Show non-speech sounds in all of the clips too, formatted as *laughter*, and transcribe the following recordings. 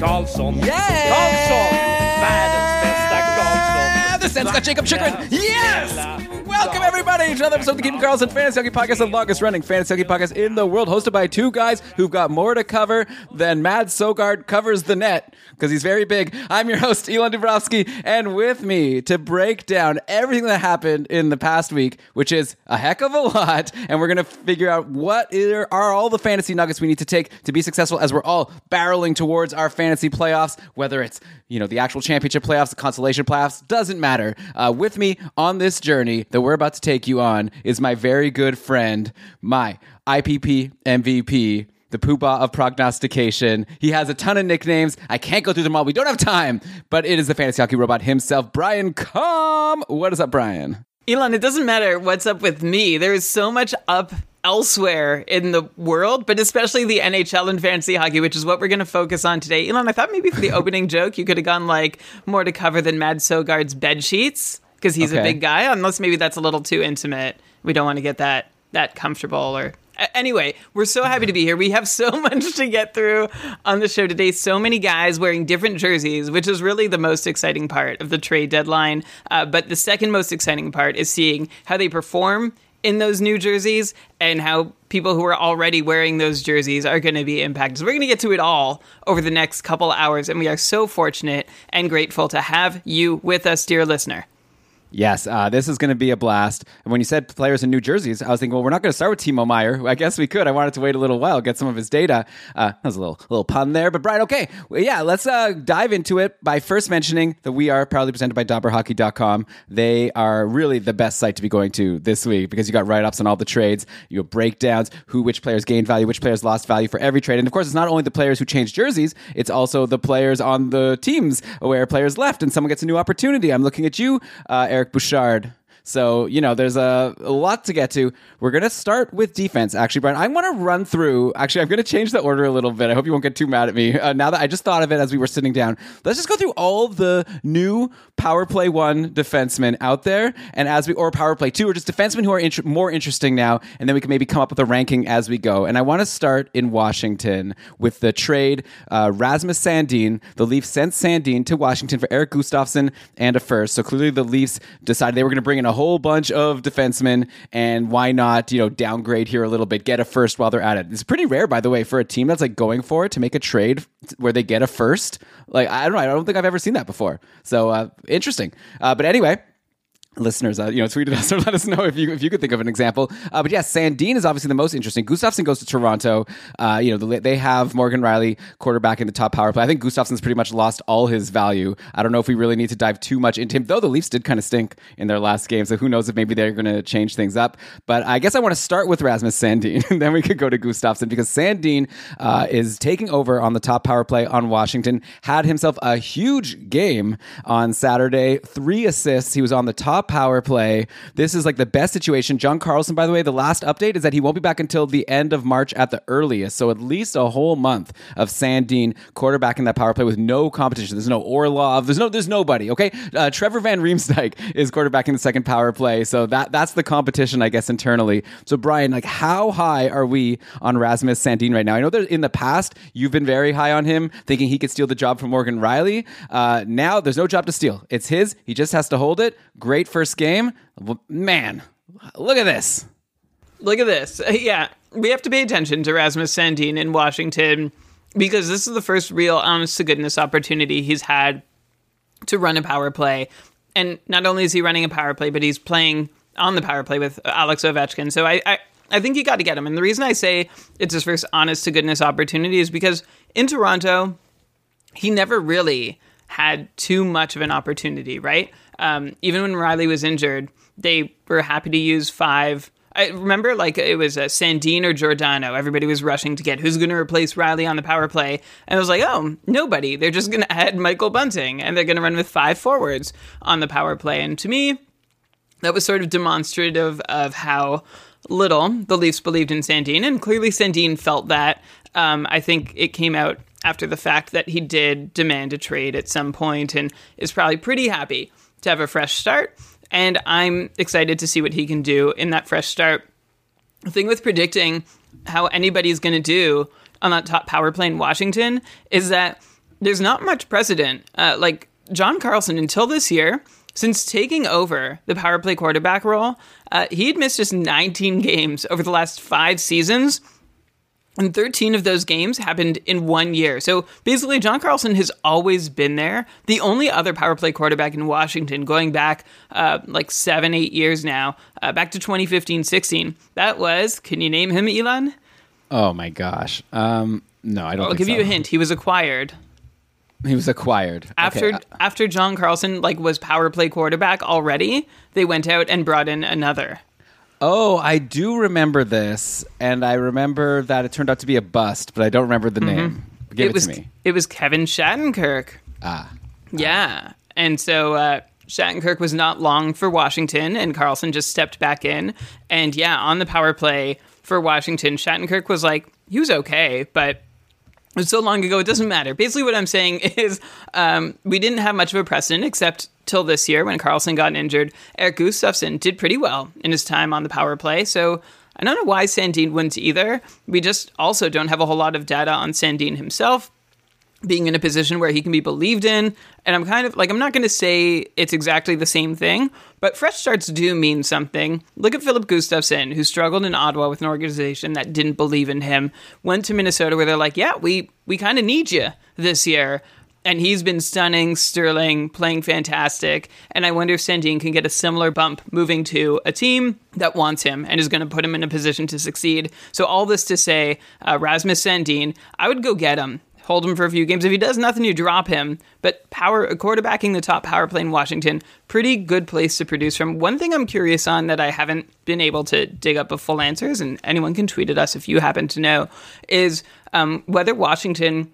Karlsson, Yeah! Karlsson, världens bästa Karlsson. Got Jakob Chychrun. Yes! Welcome, everybody, to another episode of the Keeping Karlsson Fantasy Hockey Podcast, the longest running fantasy hockey podcast in the world, hosted by two guys who've got more to cover than Mad Sogaard covers the net because he's very big. I'm your host, Elon Dubrovsky, and with me to break down everything that happened in the past week, which is a heck of a lot, and we're going to figure out what are all the fantasy nuggets we need to take to be successful as we're all barreling towards our fantasy playoffs, whether it's you know the actual championship playoffs, the consolation playoffs, doesn't matter. Uh, with me on this journey that we're about to take you on is my very good friend, my IPP MVP. The poobah of prognostication. He has a ton of nicknames. I can't go through them all. We don't have time. But it is the fantasy hockey robot himself, Brian Com. What is up, Brian? Elon, it doesn't matter what's up with me. There is so much up elsewhere in the world, but especially the NHL and fantasy hockey, which is what we're going to focus on today. Elon, I thought maybe for the *laughs* opening joke, you could have gone like more to cover than Mad Sogaard's bed sheets because he's a big guy. Unless maybe that's a little too intimate. We don't want to get that that comfortable or. Anyway, we're so happy to be here. We have so *laughs* much to get through on the show today. So many guys wearing different jerseys, which is really the most exciting part of the trade deadline. Uh, but the second most exciting part is seeing how they perform in those new jerseys and how people who are already wearing those jerseys are going to be impacted. So we're going to get to it all over the next couple hours, and we are so fortunate and grateful to have you with us, dear listener. Yes, uh, this is going to be a blast. And when you said players in New Jerseys, I was thinking, well, we're not going to start with Timo Meier. I guess we could. I wanted to wait a little while, get some of his data. Uh, that was a little little pun there, but Brian, okay, well, yeah, let's uh, dive into it by first mentioning that we are proudly presented by DobberHockey.com. They are really the best site to be going to this week because you got write ups on all the trades, you have breakdowns, who which players gained value, which players lost value for every trade, and of course, it's not only the players who changed jerseys, it's also the players on the teams where players left and someone gets a new opportunity. I'm looking at you, uh, Eric Bouchard. So, you know, there's a, a lot to get to. We're going to start with defense, actually, Brian. I want to run through, actually, I'm going to change the order a little bit. I hope you won't get too mad at me. Uh, now that I just thought of it as we were sitting down, let's just go through all the new power play one defensemen out there. And as we, or power play two, or just defensemen who are int- more interesting now. And then we can maybe come up with a ranking as we go. And I want to start in Washington with the trade uh, Rasmus Sandin. The Leafs sent Sandin to Washington for Erik Gustafsson and a first. So clearly the Leafs decided they were going to bring in a whole bunch of defensemen, and why not, you know, downgrade here a little bit, get a first while they're at it. It's pretty rare, by the way, for a team that's like going for it to make a trade where they get a first. Like I don't know, I don't think I've ever seen that before. So uh, interesting. Uh, but anyway listeners, uh, you know, tweeted *laughs* us or let us know if you if you could think of an example. Uh, but yeah, Sandin is obviously the most interesting. Gustafsson goes to Toronto. Uh, you know, the, they have Morgan Rielly quarterback in the top power play. I think Gustafsson's pretty much lost all his value. I don't know if we really need to dive too much into him, though. The Leafs did kind of stink in their last game, so who knows if maybe they're going to change things up. But I guess I want to start with Rasmus Sandin, *laughs* and then we could go to Gustafsson because Sandin uh, is taking over on the top power play on Washington. Had himself a huge game on Saturday, three assists. He was on the top power play. This is like the best situation. John Carlson, by the way, the last update is that he won't be back until the end of March at the earliest. So at least a whole month of Sandin quarterbacking that power play with no competition. There's no Orlov. There's no. There's nobody. Okay, uh, Trevor Van Riemsdyk *laughs* is quarterbacking the second power play. So that that's the competition, I guess, internally. So Brian, like, how high are we on Rasmus Sandin right now? I know that in the past you've been very high on him, thinking he could steal the job from Morgan Rielly. Uh, now there's no job to steal. It's his. He just has to hold it. Great first game. Man, look at this. Look at this. Uh, yeah, we have to pay attention to Rasmus Sandin in Washington because this is the first real honest to goodness opportunity he's had to run a power play. And not only is he running a power play, but he's playing on the power play with Alex Ovechkin. So I, I, I think you got to get him. And the reason I say it's his first honest to goodness opportunity is because in Toronto, he never really had too much of an opportunity, right? Um, even when Rielly was injured, they were happy to use five I remember like it was uh, Sandin or Giordano. Everybody was rushing to get who's going to replace Rielly on the power play, and I was like, oh, nobody. They're just going to add Michael Bunting, and they're going to run with five forwards on the power play. And to me, that was sort of demonstrative of how little the Leafs believed in Sandin. and clearly Sandin felt that. Um, I think it came out after the fact that he did demand a trade at some point, and is probably pretty happy to have a fresh start. And I'm excited to see what he can do in that fresh start. The thing with predicting how anybody's going to do on that top power play in Washington is that there's not much precedent. Uh, like John Carlson, until this year, since taking over the power play quarterback role, uh, he had missed just 19 games over the last five seasons. And 13 of those games happened in one year. So basically, John Carlson has always been there. The only other power play quarterback in Washington, going back uh, like seven, eight years now, uh, back to 2015 16, that was, can you name him, Elon? Oh my gosh. Um, no, I don't. I'll give so. you a hint. He was acquired. He was acquired After Okay, uh, after John Carlson like was power play quarterback already, they went out and brought in another. Oh, I do remember this, and I remember that it turned out to be a bust, but I don't remember the name. Give it, it was to me. it was Kevin Shattenkirk. Ah, Yeah. And so uh, Shattenkirk was not long for Washington, and Carlson just stepped back in. And yeah, on the power play for Washington, Shattenkirk was like, he was okay, but it was so long ago, it doesn't matter. Basically, what I'm saying *laughs* is um, we didn't have much of a precedent except till this year when Carlson got injured. Eric Gustafsson did pretty well in his time on the power play. So I don't know why Sandin wouldn't either. We just also don't have a whole lot of data on Sandin himself being in a position where he can be believed in. And I'm kind of like, I'm not going to say it's exactly the same thing, but fresh starts do mean something. Look at Filip Gustavsson, who struggled in Ottawa with an organization that didn't believe in him, went to Minnesota where they're like, yeah, we, we kind of need you this year. And he's been stunning, sterling, playing fantastic. And I wonder if Sandin can get a similar bump moving to a team that wants him and is going to put him in a position to succeed. So, all this to say, uh, Rasmus Sandin, I would go get him hold him for a few games. If he does nothing, you drop him. But power quarterbacking the top power play in Washington, pretty good place to produce from. One thing I'm curious on that I haven't been able to dig up a full answers, and anyone can tweet at us if you happen to know, is um, whether Washington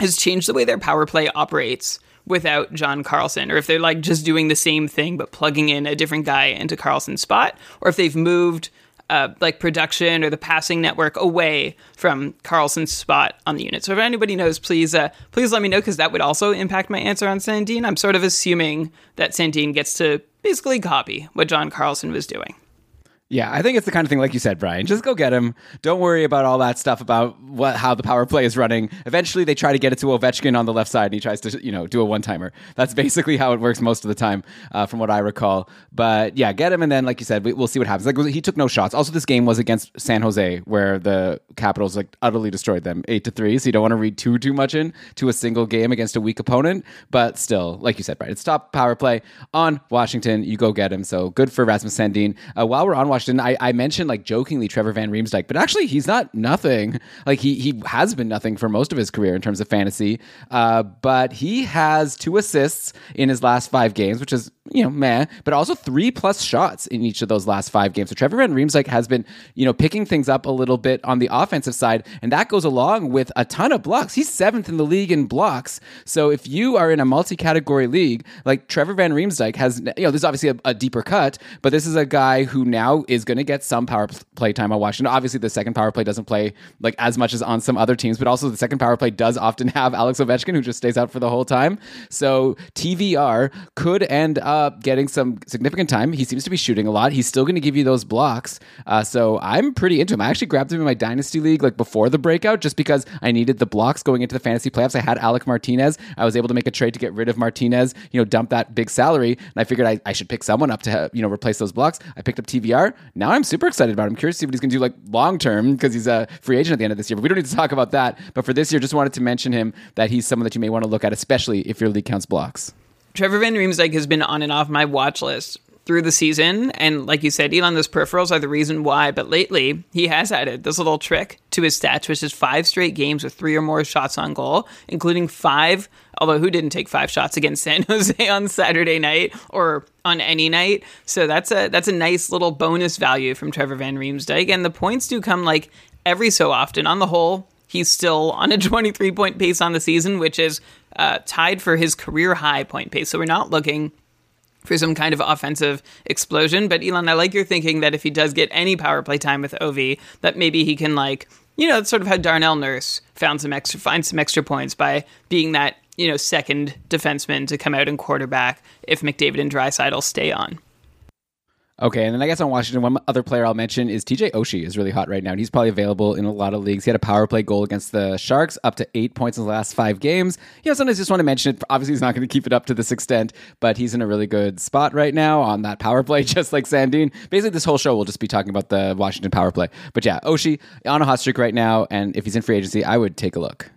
has changed the way their power play operates without John Carlson, or if they're like just doing the same thing but plugging in a different guy into Carlson's spot, or if they've moved uh, like production or the passing network away from Carlson's spot on the unit. So if anybody knows, please uh, please let me know because that would also impact my answer on Sandin. I'm sort of assuming that Sandin gets to basically copy what John Carlson was doing. Yeah, I think it's the kind of thing like you said, Brian. Just go get him. Don't worry about all that stuff about what how the power play is running. Eventually, they try to get it to Ovechkin on the left side, and he tries to you know do a one timer. That's basically how it works most of the time, uh, from what I recall. But yeah, get him, and then like you said, we, we'll see what happens. Like he took no shots. Also, this game was against San Jose, where the Capitals like utterly destroyed them, eight to three. So you don't want to read too too much in to a single game against a weak opponent. But still, like you said, Brian, it's top power play on Washington. You go get him. So good for Rasmus Sandin. Uh, while we're on Washington, I, I mentioned like jokingly Trevor Van Riemsdyk, but actually he's not nothing. Like he he has been nothing for most of his career in terms of fantasy. Uh, but he has two assists in his last five games, which is you know meh, but also three plus shots in each of those last five games. So Trevor Van Riemsdyk has been you know picking things up a little bit on the offensive side, and that goes along with a ton of blocks. He's seventh in the league in blocks. So if you are in a multi-category league, like Trevor Van Riemsdyk has, you know, this is obviously a, a deeper cut, but this is a guy who now is going to get some power play time on Washington. Obviously, the second power play doesn't play like as much as on some other teams, but also the second power play does often *laughs* have Alex Ovechkin, who just stays out for the whole time. So TVR could end up getting some significant time. He seems to be shooting a lot. He's still going to give you those blocks. Uh, so I'm pretty into him. I actually grabbed him in my dynasty league like before the breakout, just because I needed the blocks going into the fantasy playoffs. I had Alec Martinez. I was able to make a trade to get rid of Martinez. You know, dump that big salary, and I figured I, I should pick someone up to have, you know replace those blocks. I picked up TVR. Now I'm super excited about him. I'm curious to see what he's going to do like long term because he's a free agent at the end of this year. But we don't need to talk about that. But for this year, just wanted to mention him that he's someone that you may want to look at, especially if your league counts blocks. Trevor Van Riemsdyk has been on and off my watch list through the season. And like you said, Elon, those peripherals are the reason why. But lately, he has added this little trick to his stats, which is five straight games with three or more shots on goal, including five. Although who didn't take five shots against San *laughs* Jose on Saturday night or on any night? So that's a that's a nice little bonus value from Trevor Van Riemsdyk. And the points do come like every so often. On the whole, he's still on a *laughs* 23 point pace on the season, which is uh, tied for his career high point pace. So we're not looking for some kind of offensive explosion. But Elon, I like your thinking that if he does get any power play time with Ovi, that maybe he can like, you know, sort of how Darnell Nurse found some extra find some extra points by being that, you know, second defenseman to come out and quarterback if McDavid and Draisaitl stay on. Okay, and then I guess on Washington, one other player I'll mention is TJ Oshie is really hot right now, and he's probably available in a lot of leagues. He had a power play goal against the Sharks, up to eight points in the last five games. You know, sometimes I just want to mention it. Obviously, he's not going to keep it up to this extent, but he's in a really good spot right now on that power play, *laughs* just like Sandin. Basically, this whole show will just be talking about the Washington power play. But yeah, Oshie on a hot streak right now, and if he's in free agency, I would take a look.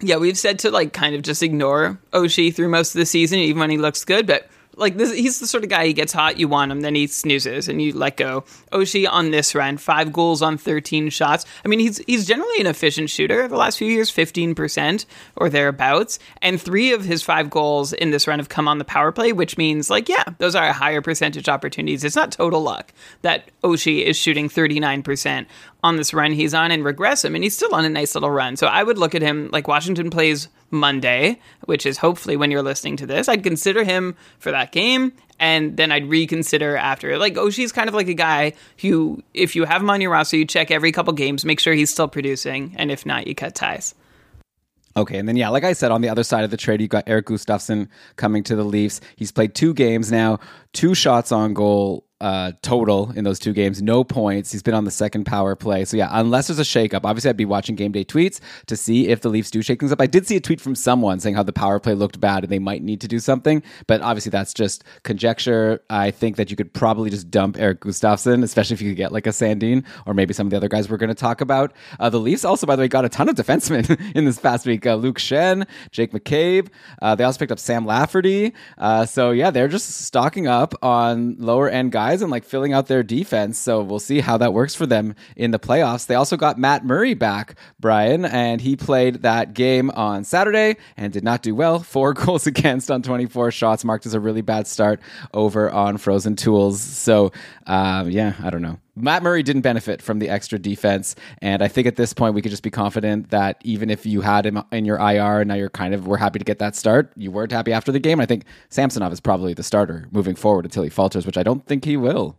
Yeah, we've said to like kind of just ignore Oshie through most of the season, even when he looks good, but like this, he's the sort of guy he gets hot, you want him, then he snoozes and you let go. Oshie on this run, five goals on thirteen shots. I mean, he's he's generally an efficient shooter. The last few years, fifteen percent or thereabouts, and three of his five goals in this run have come on the power play, which means like yeah, those are higher percentage opportunities. It's not total luck that Oshie is shooting thirty nine percent on this run he's on and regress him, and he's still on a nice little run. So I would look at him like Washington plays Monday, which is hopefully when you're listening to this. I'd consider him for that game, and then I'd reconsider after. Like oh, Oshie's kind of like a guy who, if you have him on your roster, you check every couple games, make sure he's still producing, and if not, you cut ties. Okay, and then yeah, like I said, on the other side of the trade, you got Erik Gustafsson coming to the Leafs. He's played two games now, two shots on goal uh, total in those two games, no points. He's been on the second power play. So yeah, unless there's a shakeup, obviously I'd be watching game day tweets to see if the Leafs do shake things up. I did see a tweet from someone saying how the power play looked bad and they might need to do something, but obviously that's just conjecture. I think that you could probably just dump Erik Gustafsson, especially if you could get like a Sandin or maybe some of the other guys we're going to talk about. Uh, the Leafs also, by the way, got a ton of defensemen *laughs* in this past week. Uh, Luke Schenn, Jake McCabe. Uh, they also picked up Sam Lafferty. Uh, so yeah, they're just stocking up on lower end guys guys and like filling out their defense. So we'll see how that works for them in the playoffs. They also got Matt Murray back, Brian, and he played that game on Saturday and did not do well. *laughs* Four goals against on 24 shots, marked as a really bad start over on Frozen Tools. So, um, yeah, I don't know. Matt Murray didn't benefit from the extra defense, and I think at this point we could just be confident that even if you had him in your IR and now you're kind of we're happy to get that start, you weren't happy after the game. I think Samsonov is probably the starter moving forward until he falters, which I don't think he will.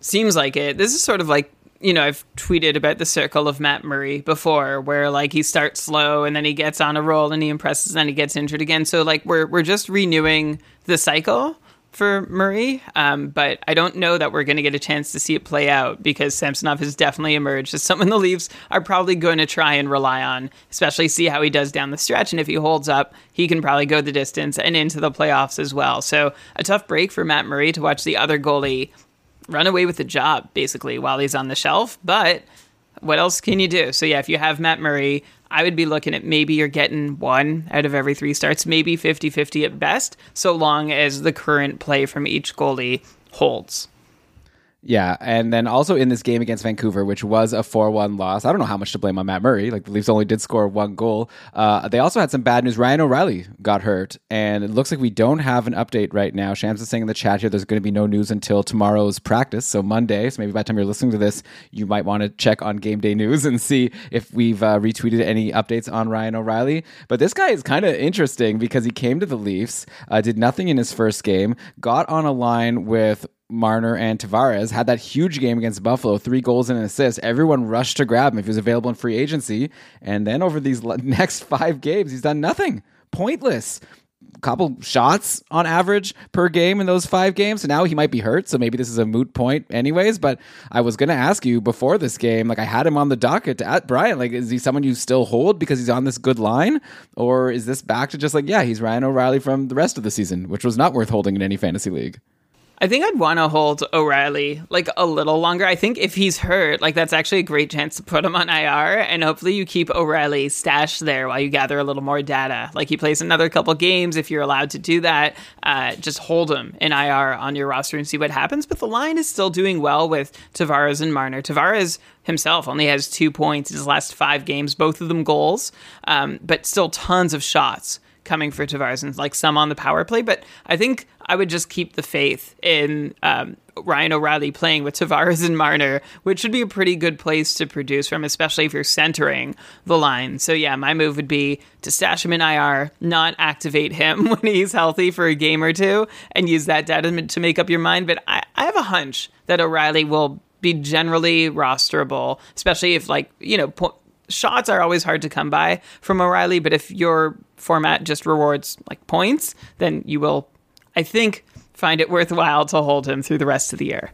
Seems like it. This is sort of like you know, I've tweeted about the circle of Matt Murray before, where like he starts slow and then he gets on a roll and he impresses, and then he gets injured again. So like we're we're just renewing the cycle for Murray, um, but I don't know that we're going to get a chance to see it play out because Samsonov has definitely emerged as someone the Leafs are probably going to try and rely on, especially see how he does down the stretch. And if he holds up, he can probably go the distance and into the playoffs as well. So a tough break for Matt Murray to watch the other goalie run away with the job basically while he's on the shelf. But what else can you do? So yeah, if you have Matt Murray, I would be looking at maybe you're getting one out of every three starts, maybe 50 50 at best, so long as the current play from each goalie holds. Yeah, and then also in this game against Vancouver, which was a 4 1 loss, I don't know how much to blame on Matt Murray. Like the Leafs only did score one goal. Uh, they also had some bad news. Ryan O'Reilly got hurt, and it looks like we don't have an update right now. Shams is saying in the chat here there's going to be no news until tomorrow's practice, so Monday. So maybe by the time you're listening to this, you might want to check on game day news *laughs* and see if we've uh, retweeted any updates on Ryan O'Reilly. But this guy is kind of interesting because he came to the Leafs, uh, did nothing in his first game, got on a line with Marner and Tavares had that huge game against Buffalo, three goals and an assist. Everyone rushed to grab him if he was available in free agency. And then over these *laughs* next five games, he's done nothing. Pointless. Couple shots on average per game in those five games. So now he might be hurt. So maybe this is a moot point, anyways. But I was going to ask you before this game, like I had him on the docket at Brian. Like, is he someone you still hold because he's on this good line? Or is this back to just like, yeah, he's Ryan O'Reilly from the rest of the season, which was not worth holding in any fantasy league? I think I'd want to hold O'Reilly like a little longer. I think if he's hurt, like that's actually a great chance to put him on IR, and hopefully you keep O'Reilly stashed there while you gather a little more data. Like he plays another couple games, if you're allowed to do that, uh, just hold him in IR on your roster and see what happens. But the line is still doing well with Tavares and Marner. Tavares himself only has two points in his last five games, both of them goals, um, but still tons of shots coming for Tavares and like some on the power play. But I think I would just keep the faith in um, Ryan O'Reilly playing with Tavares and Marner, which should be a pretty good place to produce from, especially if you're centering the line. So yeah, my move would be to stash him in IR, not activate him *laughs* when he's healthy for a game or two, and use that data to make up your mind. But I, I have a hunch that O'Reilly will be generally rosterable, especially if like you know. Po- shots are always hard to come by from O'Reilly, but if your format just rewards like points, then you will, I think, find it worthwhile to hold him through the rest of the year.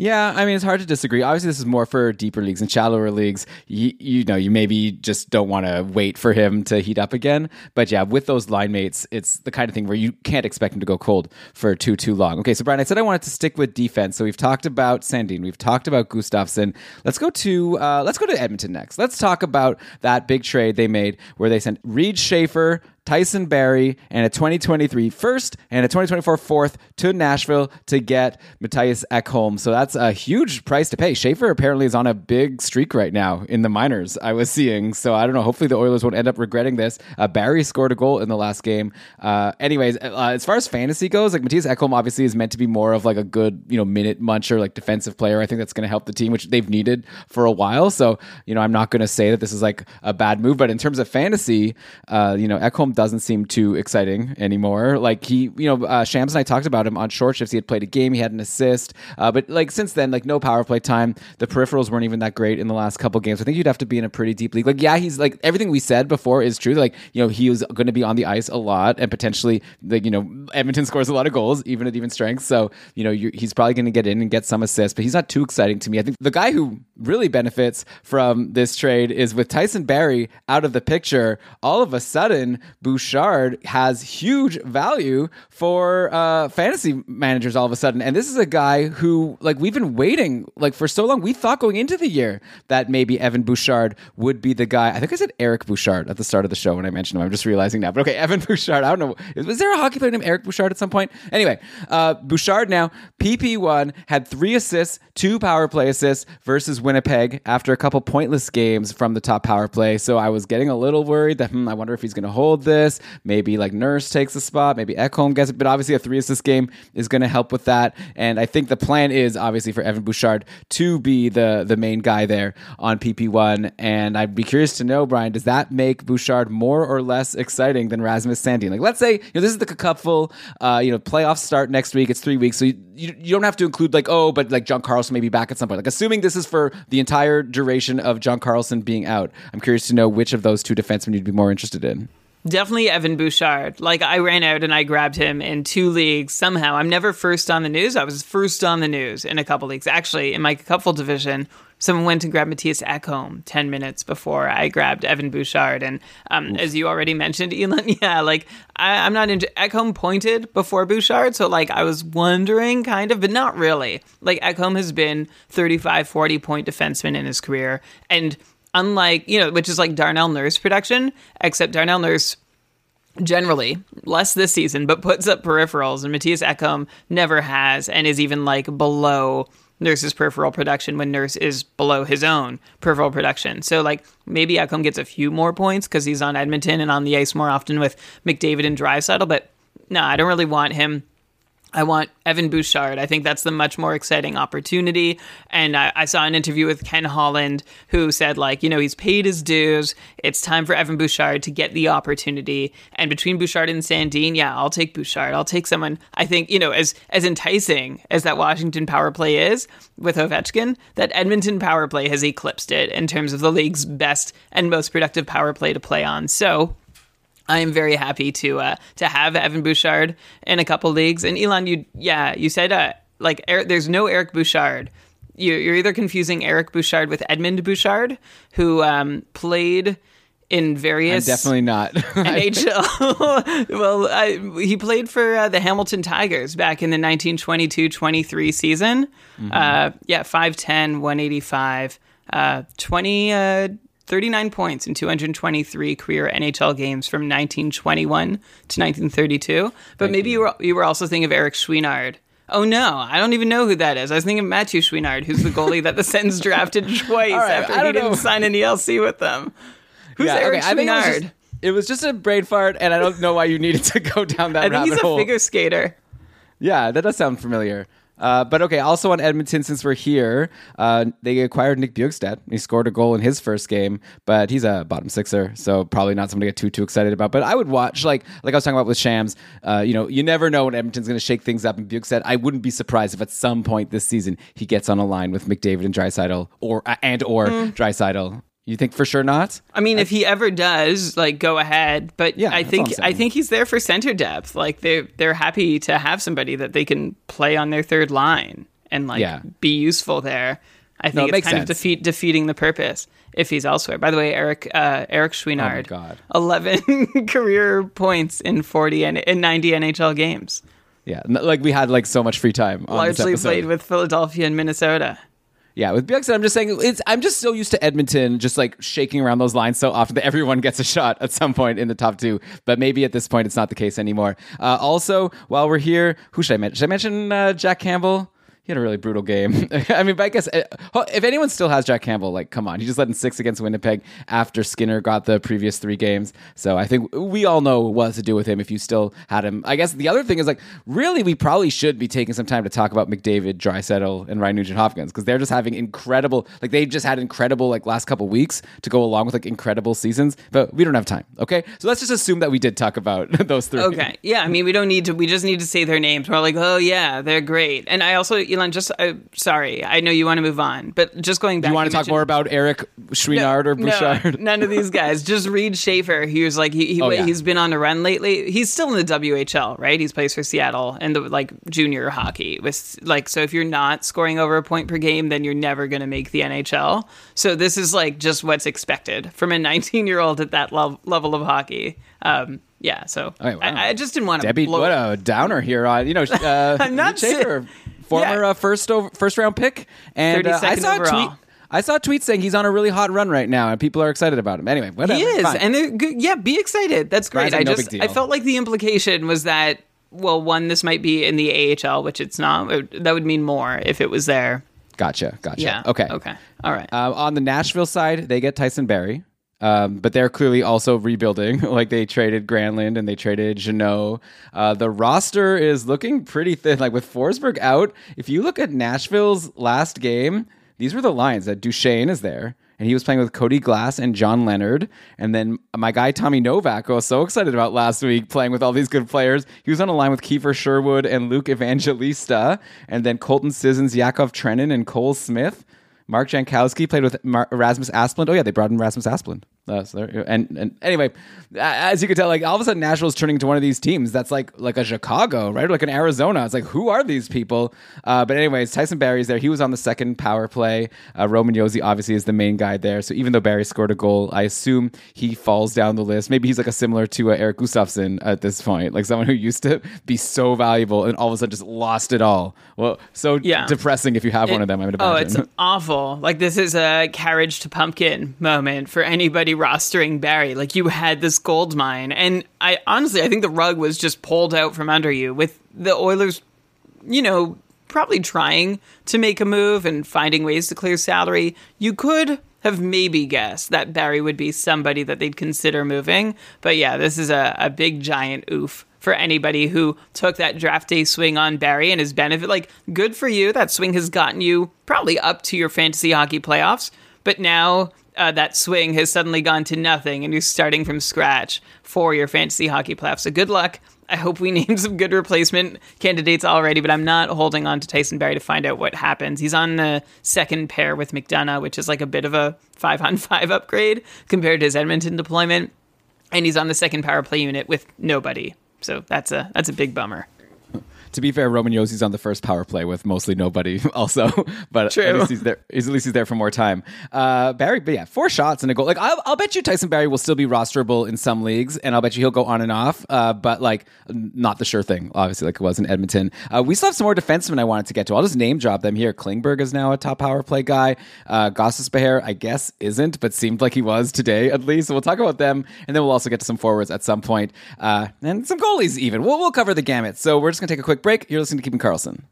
Yeah, I mean it's hard to disagree. Obviously, this is more for deeper leagues and shallower leagues. You, you know, you maybe just don't want to wait for him to heat up again. But yeah, with those line mates, it's the kind of thing where you can't expect him to go cold for too too long. Okay, so Brian, I said I wanted to stick with defense. So we've talked about Sandin, we've talked about Gustafsson. Let's go to uh, let's go to Edmonton next. Let's talk about that big trade they made where they sent Reid Schaefer Tyson Barrie, and a 2023 first and a 2024 fourth to Nashville to get Mattias Ekholm. So that's a huge price to pay. Schaefer apparently is on a big streak right now in the minors, I was seeing. So I don't know. Hopefully the Oilers won't end up regretting this. Uh, Barrie scored a goal in the last game. Uh, anyways, uh, as far as fantasy goes, like Mattias Ekholm obviously is meant to be more of like a good, you know, minute muncher, like defensive player. I think that's going to help the team, which they've needed for a while. So, you know, I'm not going to say that this is like a bad move, but in terms of fantasy, uh, you know, Ekholm doesn't seem too exciting anymore. Like he, you know, uh, Shams and I talked about him on short shifts. He had played a game, he had an assist, uh, but like since then, like no power play time. The peripherals weren't even that great in the last couple games. I think you'd have to be in a pretty deep league. Like yeah, he's like everything we said before is true. Like you know, he was going to be on the ice a lot and potentially like you know Edmonton *laughs* scores a lot of goals even at even strength. So you know he's probably going to get in and get some assists, but he's not too exciting to me. I think the guy who really benefits from this trade is with Tyson Barrie out of the picture. All of a sudden, Bouchard has huge value for uh, fantasy managers all of a sudden. And this is a guy who, like, we've been waiting like for so long. We thought going into the year that maybe Evan Bouchard would be the guy. I think I said Eric Bouchard at the start of the show when I mentioned him. I'm just realizing now. But okay, *laughs* Evan Bouchard. I don't know. Was there a hockey player named Eric Bouchard at some point? Anyway, uh, Bouchard now PP1 had three assists, two power play assists versus Winnipeg after a couple pointless games from the top power play. So I was getting a little worried that hmm, I wonder if he's going to hold this. Maybe like Nurse takes a spot. Maybe Ekholm gets it. But obviously, a three assist game is going to help with that. And I think the plan is obviously for Evan Bouchard to be the the main guy there on PP1. And I'd be curious to know, Brian, does that make Bouchard more or less exciting than Rasmus Sandin? Like, let's say you know this is the cupful. Uh, you know, playoffs start next week. It's three weeks, so you, you, you don't have to include like oh, but like John Carlson may be back at some point. Like, assuming this is for the entire duration of John Carlson being out, I'm curious to know which of those two defensemen you'd be more interested in. Definitely Evan Bouchard. Like I ran out and I grabbed him in two leagues somehow. I'm never first on the news. I was first on the news in a couple leagues. Actually, in my cupful division, someone went and grabbed Mattias Ekholm 10 minutes before I grabbed Evan Bouchard. And um, as you already mentioned, *laughs* Elon, yeah, like I, am not into Ekholm pointed before Bouchard. So like I was wondering kind of, but not really. Like Ekholm has been 35, 40 point defenseman in his career. And unlike you know, which is like Darnell Nurse production, except Darnell Nurse generally less this season, but puts up peripherals, and Mattias Ekholm never has, and is even like below Nurse's peripheral production when Nurse is below his own peripheral production. So like maybe Ekholm gets a few more points because he's on Edmonton and on the ice more often with McDavid and Draisaitl, but no, I don't really want him I want Evan Bouchard. I think that's the much more exciting opportunity. And I, I, saw an interview with Ken Holland who said, like, you know, he's paid his dues. It's time for Evan Bouchard to get the opportunity. And between Bouchard and Sandin, yeah, I'll take Bouchard. I'll take someone. I think you know, as as enticing as that Washington power play is with Ovechkin, that Edmonton power play has eclipsed it in terms of the league's best and most productive power play to play on. So I am very happy to uh, to have Evan Bouchard in a couple leagues. And Elon, you yeah, you said uh, like er, there's no Eric Bouchard. You, are either confusing Eric Bouchard with Edmund Bouchard, who um, played in I'm various definitely not. *laughs* NHL. *laughs* well, I, he played for uh, the Hamilton Tigers back in the 1922-23 season. Uh, yeah, 5'10", 185, uh, 20, uh, 39 points in 223 career NHL games from 1921 to 1932. But maybe you. were you were also thinking of Eric Schweenard. Oh no, I don't even know who that is. I was thinking of Matthew Schweenard, who's the goalie that the Sens *laughs* drafted twice right, after he didn't sign an ELC with them. Who's Yeah, Eric okay, I think it was, just, it was just a brain fart, and I don't know why you needed to go down that I think he's a hole. figure skater. Yeah, that does sound familiar. Uh, but okay, also on Edmonton, since we're here, uh, they acquired Nick Bjugstad. He scored a goal in his first game, but he's a bottom sixer, so probably not something to get too too excited about. But I would watch, like like I was talking about with Shams. Uh, you know, you never know when Edmonton's going to shake things up. And Bjugstad, I wouldn't be surprised if at some point this season he gets on a line with McDavid and Draisaitl, or uh, and or Mm. You think for sure not? I mean, if he ever does, like, go ahead. But Yeah, I think I think he's there for center depth. Like they they're happy to have somebody that they can play on their third line and like Yeah. be useful there. I No, think it it's kind sense. of defeat defeating the purpose if he's elsewhere. By the way, Eric uh, Eric Schweenard, Oh eleven *laughs* career points in forty and in ninety NHL games, Yeah, like we had like so much free time. On largely played with Philadelphia and Minnesota. Yeah, with Bjugstad, I'm just saying it's. I'm just so used to Edmonton just like shaking around those lines so often that everyone gets a shot at some point in the top two. But maybe at this point it's not the case anymore. Uh, also, while we're here, who should I mention? Should I mention uh, Jack Campbell? He had a really brutal game. *laughs* I mean, but I guess uh, if anyone still has Jack Campbell, like, come on, he just led in six against Winnipeg after Skinner got the previous three games. So I think we all know what to do with him if you still had him. I guess the other thing is like, really, we probably should be taking some time to talk about McDavid, Draisaitl, and Ryan Nugent Hopkins because they're just having incredible, like they just had incredible like last couple weeks to go along with like incredible seasons. But we don't have time. Okay, so let's just assume that we did talk about *laughs* those three. Okay. Yeah. I mean, we don't need to. We just need to say their names. We're like, oh yeah, they're great. And I also, Elon, just uh, sorry, I know you want to move on, but just going back. Do you want to talk more about Eric or No, Bouchard? *laughs* none of these guys. Just Reid Schaefer. He was like he, he Oh, yeah. he's been on a run lately. He's still in the WHL, right? He's plays for Seattle and the like junior hockey. With like so, if you're not scoring over a point per game, then you're never going to make the NHL. So this is like just what's expected from a 19 year old at that level level of hockey. Um, yeah. So Oh, wow. I, I just didn't want to Debbie, blow. what a downer here on you know. Uh, *laughs* I'm not Schaefer, former Yeah. uh, first over, first round pick, and uh, I 32nd saw a tweet. I saw a tweet saying he's on a really hot run right now, and people are excited about him. Anyway, whatever. He is, fine. and yeah, be excited. That's great. I no just I felt like the implication was that well, one, this might be in the AHL, which it's not. That would mean more if it was there. gotcha, gotcha. Yeah. Okay. Okay. All right. Uh, on the Nashville side, they get Tyson Barrie. Um, but they're clearly also rebuilding. *laughs* like they traded Granlund and they traded Jeannot. Uh, the roster is looking pretty thin. Like with Forsberg out, if you look at Nashville's last game, these were the lines that Duchene is there. And he was playing with Cody Glass and John Leonard. And then my guy Tommy Novak, I was so excited about last week, playing with all these good players. He was on a line with Kiefer Sherwood and Luke Evangelista. And then Colton Sissons, Yakov Trenin, and Cole Smith. Mark Jankowski played with Mar- Rasmus Asplund. Oh yeah, they brought in Rasmus Asplund. Uh, so there, and and anyway, as you can tell, like all of a sudden Nashville's turning into one of these teams that's like like a Chicago, right? Or like an Arizona. It's like who are these people? Uh, but anyways, Tyson Barrie's there. He was on the second power play. Uh, Roman Josi obviously is the main guy there. So even though Barrie scored a goal, I assume he falls down the list. Maybe he's like a similar to uh, Erik Gustafsson at this point, like someone who used to be so valuable and all of a sudden just lost it all. Well, so Yeah. depressing if you have one of them. I would oh, it's *laughs* awful. Like this is a carriage to pumpkin moment for anybody rostering Barrie. Like you had this gold mine, and I honestly I think the rug was just pulled out from under you with the Oilers. You know, probably trying to make a move and finding ways to clear salary. You could have maybe guessed that Barrie would be somebody that they'd consider moving. But yeah, this is a, a big giant oof for anybody who took that draft day swing on Barrie and his benefit. Like, good for you. That swing has gotten you probably up to your fantasy hockey playoffs. But now uh, that swing has suddenly gone to nothing and you're starting from scratch for your fantasy hockey playoffs. So good luck. I hope we *laughs* name some good replacement candidates already, but I'm not holding on to Tyson Barrie to find out what happens. He's on the second pair with McDonagh, which is like a bit of a five on five upgrade compared to his Edmonton deployment. And he's on the second power play unit with nobody. So that's a that's a big bummer. To be fair, Roman Josi's on the first power play with mostly nobody, *laughs* also. but True. at least he's there. He's, at least he's there for more time. Uh, Barrie, but yeah, four shots and a goal. Like I'll, I'll bet you Tyson Barrie will still be rosterable in some leagues, and I'll bet you he'll go on and off. Uh, but like not the sure thing, obviously, like it was in Edmonton. Uh, we still have some more defensemen I wanted to get to. I'll just name drop them here. Klingberg is now a top power play guy. Uh, Gostisbehere, I guess, isn't, but seemed like he was today at least. So we'll talk about them, and then we'll also get to some forwards at some point, uh, and some goalies even. We'll, we'll cover the gamut. So we're just gonna take a quick break. You're listening to Keeping Karlsson.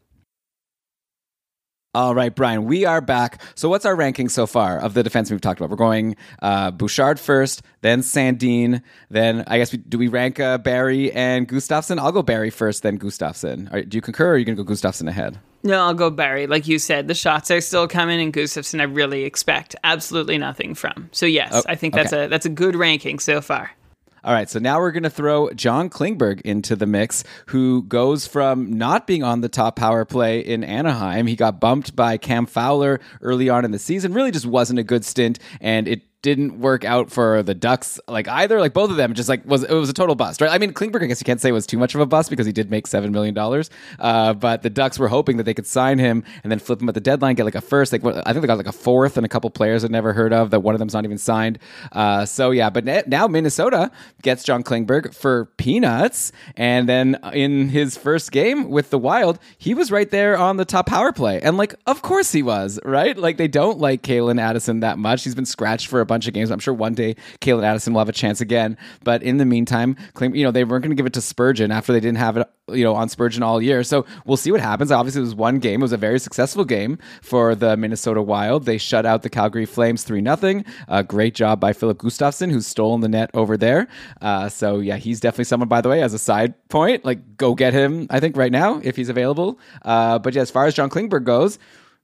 All right, Brian, we are back. So, what's our ranking so far of the defense we've talked about? We're going uh, Bouchard first, then Sandin, then I guess we, do we rank uh, Barrie and Gustafsson? I'll go Barrie first, then Gustafsson. Are, do you concur, or are you going to go Gustafsson ahead? No, I'll go Barrie. Like you said, the shots are still coming, and Gustafsson I really expect absolutely nothing from. So yes, Oh, I think that's okay. a that's a good ranking so far. All right, so now we're going to throw John Klingberg into the mix, who goes from not being on the top power play in Anaheim. He got bumped by Cam Fowler early on in the season. Really just wasn't a good stint, and it didn't work out for the Ducks like either. Like both of them just like was it was a total bust, right? I mean, Klingberg, I guess you can't say was too much of a bust because he did make seven million dollars. Uh, but the Ducks were hoping that they could sign him and then flip him at the deadline, get like a first. Like I think they got like a fourth and a couple players I'd never heard of. That one of them's not even signed. Uh, so yeah, but now Minnesota gets John Klingberg for peanuts, and then in his first game with the Wild, he was right there on the top power play, and like of course he was, right? Like they don't like Calen Addison that much. He's been scratched for a bunch of games. I'm sure one day Calen Addison will have a chance again. But in the meantime, Kling, you know, they weren't going to give it to Spurgeon after they didn't have it, you know, on Spurgeon all year. So we'll see what happens. Obviously, it was one game. It was a very successful game for the Minnesota Wild. They shut out the Calgary Flames 3 0. Uh, great job by Filip Gustavsson, who's stolen the net over there. Uh, so, yeah, he's definitely someone, by the way, as a side point, like go get him, I think, right now if he's available. Uh, but yeah, as far as John Klingberg goes,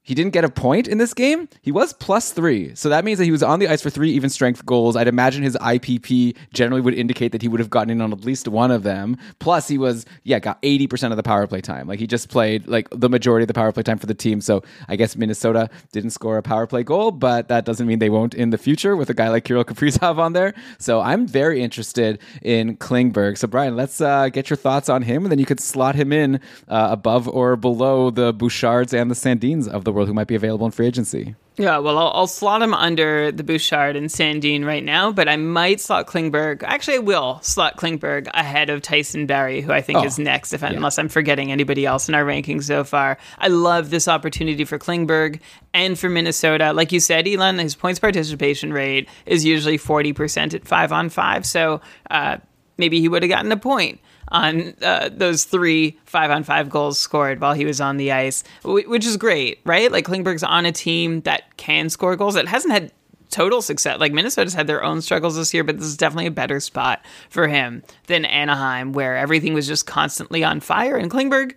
he didn't get a point in this game. He was plus three. So that means that he was on the ice for three even strength goals. I'd imagine his IPP generally would indicate that he would have gotten in on at least one of them. Plus, he was, yeah, got 80% of the power play time. Like he just played like the majority of the power play time for the team. So I guess Minnesota didn't score a power play goal, but that doesn't mean they won't in the future with a guy like Kirill Kaprizov on there. So I'm very interested in Klingberg. So, Brian, let's uh, get your thoughts on him, and then you could slot him in uh, above or below the Bouchards and the Sandins of the world who might be available in free agency. Yeah, well, I'll, I'll slot him under the Bouchard and Sandin right now, but I might slot Klingberg. Actually, I will slot Klingberg ahead of Tyson Barrie, who I think Oh, is next, if unless I'm forgetting anybody else in our rankings so far. I love this opportunity for Klingberg and for Minnesota. Like you said, Elon, his points participation rate is usually 40% at five on five, so uh, maybe he would have gotten a point on uh, those three five on five goals scored while he was on the ice, which is great, right? Like Klingberg's on a team that can score goals. It hasn't had total success. Like Minnesota's had their own struggles this year, but this is definitely a better spot for him than Anaheim, where everything was just constantly on fire. And Klingberg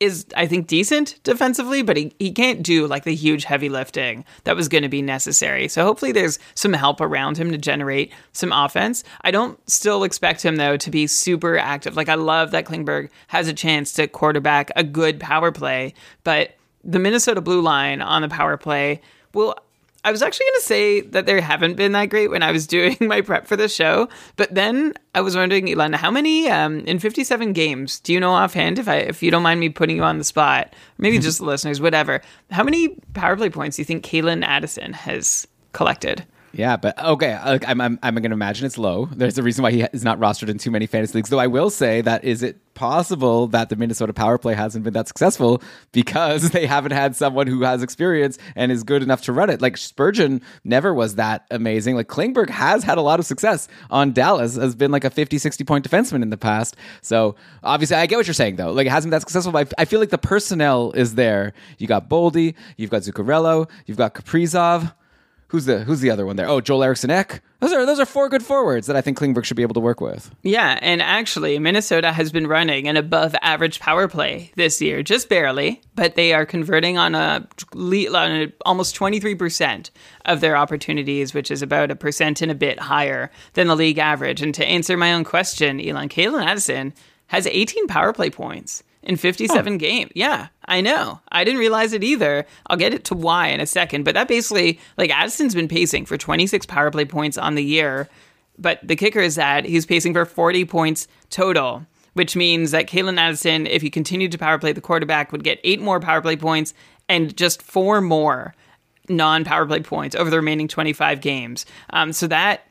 is I think decent defensively, but he, he can't do like the huge heavy lifting that was going to be necessary. So hopefully there's some help around him to generate some offense. I don't still expect him though to be super active. Like I love that Klingberg has a chance to quarterback a good power play, but the Minnesota blue line on the power play will I was actually going to say that they haven't been that great when I was *laughs* doing my prep for the show, but then I was wondering, Elon, how many um, in 57 games do you know offhand? If I, if you don't mind me putting you on the spot, maybe *laughs* just the listeners, whatever. How many power play points do you think Calen Addison has collected? Yeah, but okay, uh, I- I'm I'm, I'm going to imagine it's low. There's a reason why he is not rostered in too many fantasy leagues. Though I will say that is it possible that the Minnesota power play hasn't been that successful because *laughs* they haven't had someone who has experience and is good enough to run it. Like Spurgeon never was that amazing. Like Klingberg has had a lot of success on Dallas, has been like a 50, 60 point defenseman in the past. So obviously, I get what you're saying though. Like it hasn't been that successful, but I, I feel like the personnel is there. You got Boldy, you've got Zuccarello, you've got Kaprizov. Who's the Who's the other one there? Oh, Joel Eriksson Ek. Those are those are four good forwards that I think Klingberg should be able to work with. Yeah, and actually, Minnesota has been running an above average power play this year, just barely, but they are converting on a, on a almost 23% of their opportunities, which is about a percent and a bit higher than the league average. And to answer my own question, Elon Calen Addison has 18 power play points in 57 games. Yeah, I know. I didn't realize it either. I'll get it to why in a second, but that basically, like, Addison's been pacing for 26 power play points on the year, but the kicker is that he's pacing for 40 points total, which means that Calen Addison, if he continued to power play the quarterback, would get eight more power play points and just four more non power play points over the remaining 25 games. Um, so that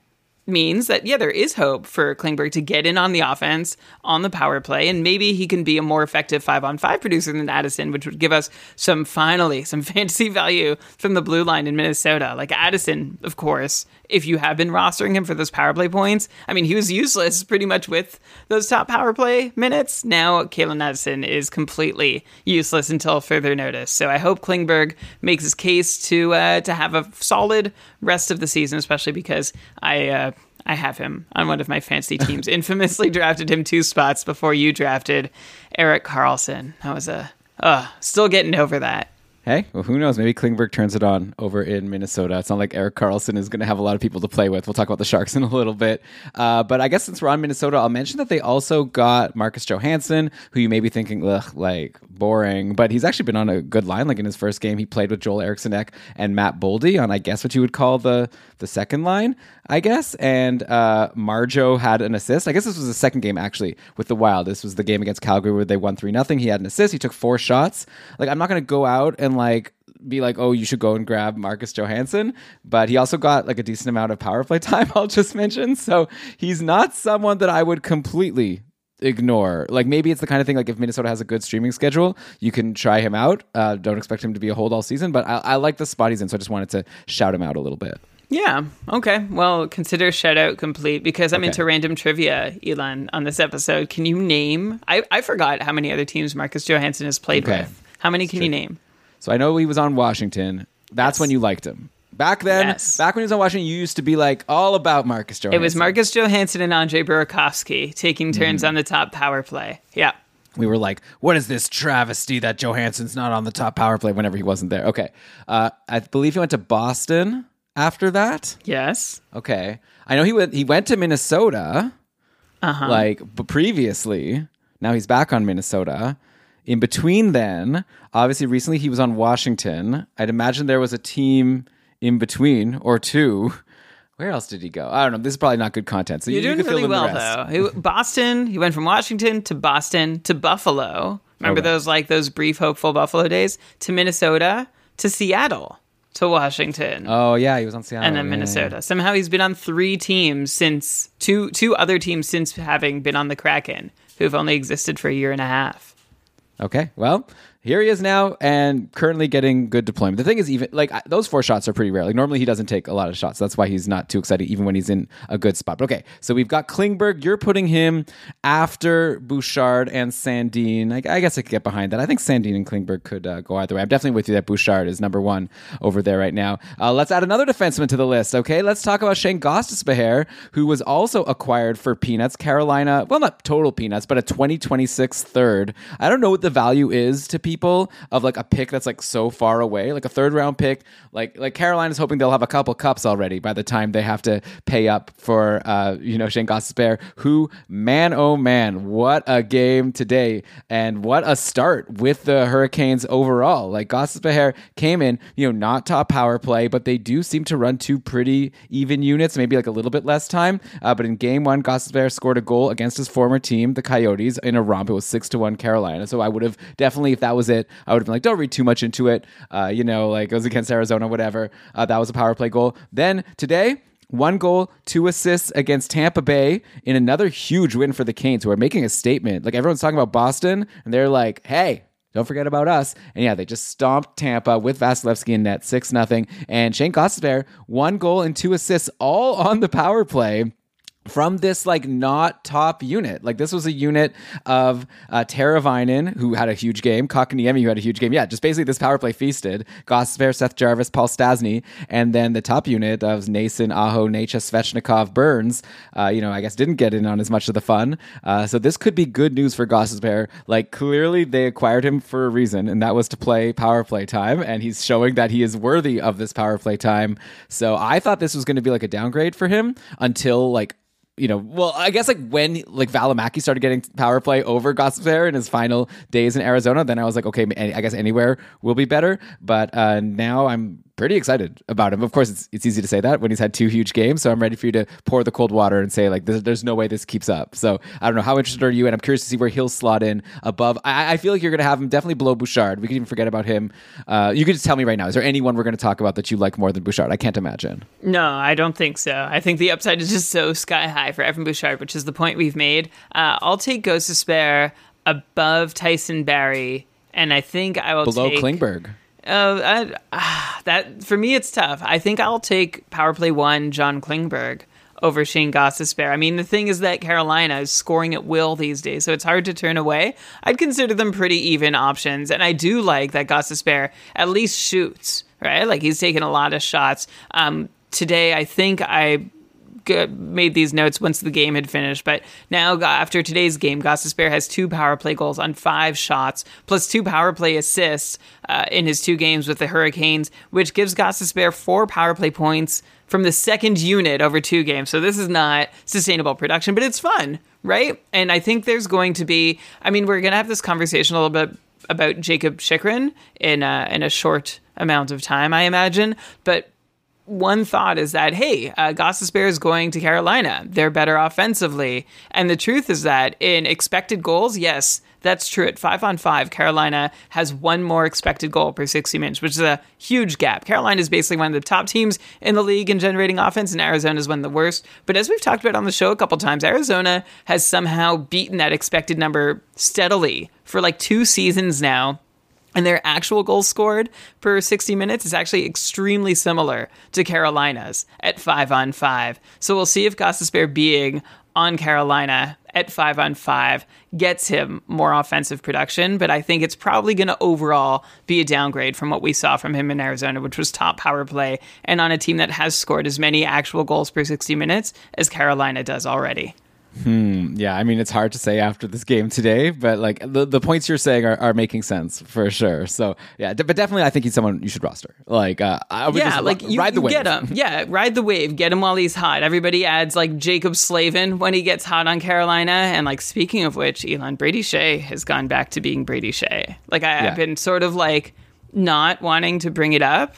means that yeah, there is hope for Klingberg to get in on the offense on the power play, and maybe he can be a more effective five on five producer than Addison, which would give us some finally *laughs* some fantasy value from the blue line in Minnesota. Like Addison, of course, if you have been rostering him for those power play points, I mean he was useless *laughs* pretty much with those top power play minutes. Now Calen Addison is completely useless until further notice. So I hope Klingberg makes his case to uh, to have a solid rest of the season, especially because I. Uh, I have him on one of my fancy teams. *laughs* Infamously drafted him two spots before you drafted Erik Karlsson. That was a uh, still getting over that. Hey, well, who knows? Maybe Klingberg turns it on over in Minnesota. It's not like Erik Karlsson is going to have a lot of people to play with. We'll talk about the Sharks *laughs* in a little bit. Uh, but I guess since we're on Minnesota, I'll mention that they also got Marcus Johansson, who you may be thinking, ugh, like boring, but he's actually been on a good line. Like in his first game, he played with Joel Eriksson Ek and Matt Boldy on, I guess, what you would call the the second line, I guess. And uh, Marjo had an assist. I guess this was the second game actually with the Wild. This was the game against Calgary where they won three nothing. He had an assist. He took four shots. Like I'm not to go out and like be like, oh, you should go and grab Marcus Johansson. But he also got like a decent amount of power play *laughs* time, I'll just mention. So he's not someone that I would completely ignore. Like maybe it's the kind of thing like if Minnesota has a good streaming schedule, you can try him out. Uh, don't expect him to be a hold all season, but I, I like the spot he's in, so I just wanted to shout him out a little bit. Yeah. Okay. Well, consider shout out complete because I'm Okay. into random trivia, Elon, on this episode. Can you name? I, I forgot how many other teams Marcus Johansson has played Okay. with. How many can you name? So I know he was on Washington. That's Yes. when you liked him. Back then, Yes. back when he was on Washington, you used to be like all about Marcus Johansson. It was Marcus Johansson and Andre Burakovsky taking turns on the top power play. Yeah. we were like, what is this travesty that Johansson's not on the top power play whenever he wasn't there? Okay. Uh, I believe he went to Boston after that. Yes. Okay. I know he went he went to Minnesota Uh-huh. like but previously. Now he's back on Minnesota. In between then, obviously recently he was on Washington. I'd imagine there was a team in between or two. Where else did he go? I don't know. This is probably not good content. So You're you, you doing fill really well, though. He- Boston, he went from Washington to Boston to Buffalo. Remember Okay. those like those brief hopeful Buffalo days? To Minnesota, to Seattle, to Washington. Oh yeah, he was on Seattle. and then Yeah, Minnesota. Somehow he's been on three teams since two two other teams since having been on the Kraken, who've only existed for a year and a half. Okay. Well, here he is now and currently getting good deployment. The thing is, even like those four shots are pretty rare. Like normally he doesn't take a lot of shots. That's why he's not too excited, even when he's in a good spot. But okay, so we've got Klingberg. You're putting him after Bouchard and Sandin. I, I guess I could get behind that. I think Sandin and Klingberg could uh, go either way. I'm definitely with you that Bouchard is number one over there right now. Uh, let's add another defenseman to the list. Okay, let's talk about Shane Gostisbehere, who was also acquired for peanuts. Carolina, well, not total peanuts, but a 2026 third. I don't know what the value is to people of like a pick that's like so far away, like a third round pick. Like like Carolina's hoping they'll have a couple cups already by the time they have to pay up for uh, you know Shane Gostisbehere, who man oh man, what a game today and what a start with the Hurricanes overall. Like Gostisbehere came in, you know, not top power play, but they do seem to run two pretty even units, maybe like a little bit less time. Uh, but in game one, Gostisbehere scored a goal against his former team, the Coyotes, in a romp. It was six to one Carolina. So I would have definitely, if that was it, I would have been like, don't read too much into it. Uh, you know, like it was against Arizona, whatever. Uh, that was a power play goal. Then today, one goal, two assists against Tampa Bay in another huge win for the Canes, who are making a statement. Like everyone's talking about Boston, and they're like, hey, don't forget about us. And yeah, they just stomped Tampa with Vasilevskiy in net, 6 nothing. And Shane Gostisbehere, one goal and two assists, all on the power play from this like not top unit. Like this was a unit of uh, Teravainen, who had a huge game, Kotkaniemi, who had a huge game. Yeah, just basically this power play feasted. Gosper, Seth Jarvis, Paul Stastny, and then the top unit of Noesen, Aho, Necas, Svechnikov, Burns. Uh, you know, I guess didn't get in on as much of the fun. Uh, so this could be good news for Gosper. Like clearly they acquired him for a reason, and that was to play power play time, and he's showing that he is worthy of this power play time. So I thought this was going to be like a downgrade for him until like you know, well, I guess like when like Valimaki started getting power play over Gostisbehere in his final days in Arizona, then I was like, okay, I guess anywhere will be better. But uh, now I'm pretty excited about him. Of course, it's it's easy to say that when he's had two huge games. So I'm ready for you to pour the cold water and say like, there's, there's no way this keeps up. So I don't know how interested are you, and I'm curious to see where he'll slot in above. I, I feel like you're going to have him definitely below Bouchard. We could even forget about him. Uh, you could just tell me right now. Is there anyone we're going to talk about that you like more than Bouchard? I can't imagine. No, I don't think so. I think the upside is just so sky high for Evan Bouchard, which is the point we've made. Uh, I'll take Gostisbehere above Tyson Barrie. and I think I will Below take Klingberg. Uh, I, ah, that for me, it's tough. I think I'll take power play one John Klingberg over Shane Gostisbehere. I mean, the thing is that Carolina is scoring at will these days, so it's hard to turn away. I'd consider them pretty even options, and I do like that Gostisbehere at least shoots right. Like he's taken a lot of shots. Um, today, I think I made these notes once the game had finished. But now, after today's game, Gostisbehere has two power play goals on five shots, plus two power play assists uh, in his two games with the Hurricanes, which gives Gostisbehere four power play points from the second unit over two games. So this is not sustainable production, but it's fun, right? And I think there's going to be. I mean, we're going to have this conversation a little bit about Jakob Chychrun in a, in a short amount of time, I imagine, but one thought is that hey, uh, Gostisbehere is going to Carolina. They're better offensively, and the truth is that in expected goals, yes, that's true. At five on five, Carolina has one more expected goal per 60 minutes, which is a huge gap. Carolina is basically one of the top teams in the league in generating offense, and Arizona is one of the worst. But as we've talked about on the show a couple times, Arizona has somehow beaten that expected number steadily for like two seasons now and their actual goals scored per 60 minutes is actually extremely similar to Carolina's at 5 on 5. So we'll see if Gostisbehere being on Carolina at 5 on 5 gets him more offensive production, but I think it's probably going to overall be a downgrade from what we saw from him in Arizona, which was top power play and on a team that has scored as many actual goals per 60 minutes as Carolina does already. Hmm. Yeah. I mean, it's hard to say after this game today, but like the, the points you're saying are, are making sense for sure. So yeah, d- but definitely, I think he's someone you should roster. Like, uh, I would yeah, just like ri- you, ride the wave. get him. Yeah, ride the wave. Get him while he's hot. Everybody adds like Jaccob Slavin when he gets hot on Carolina. And like speaking of which, Elon Brady Skjei has gone back to being Brady Skjei. Like I, Yeah. I've been sort of like not wanting to bring it up,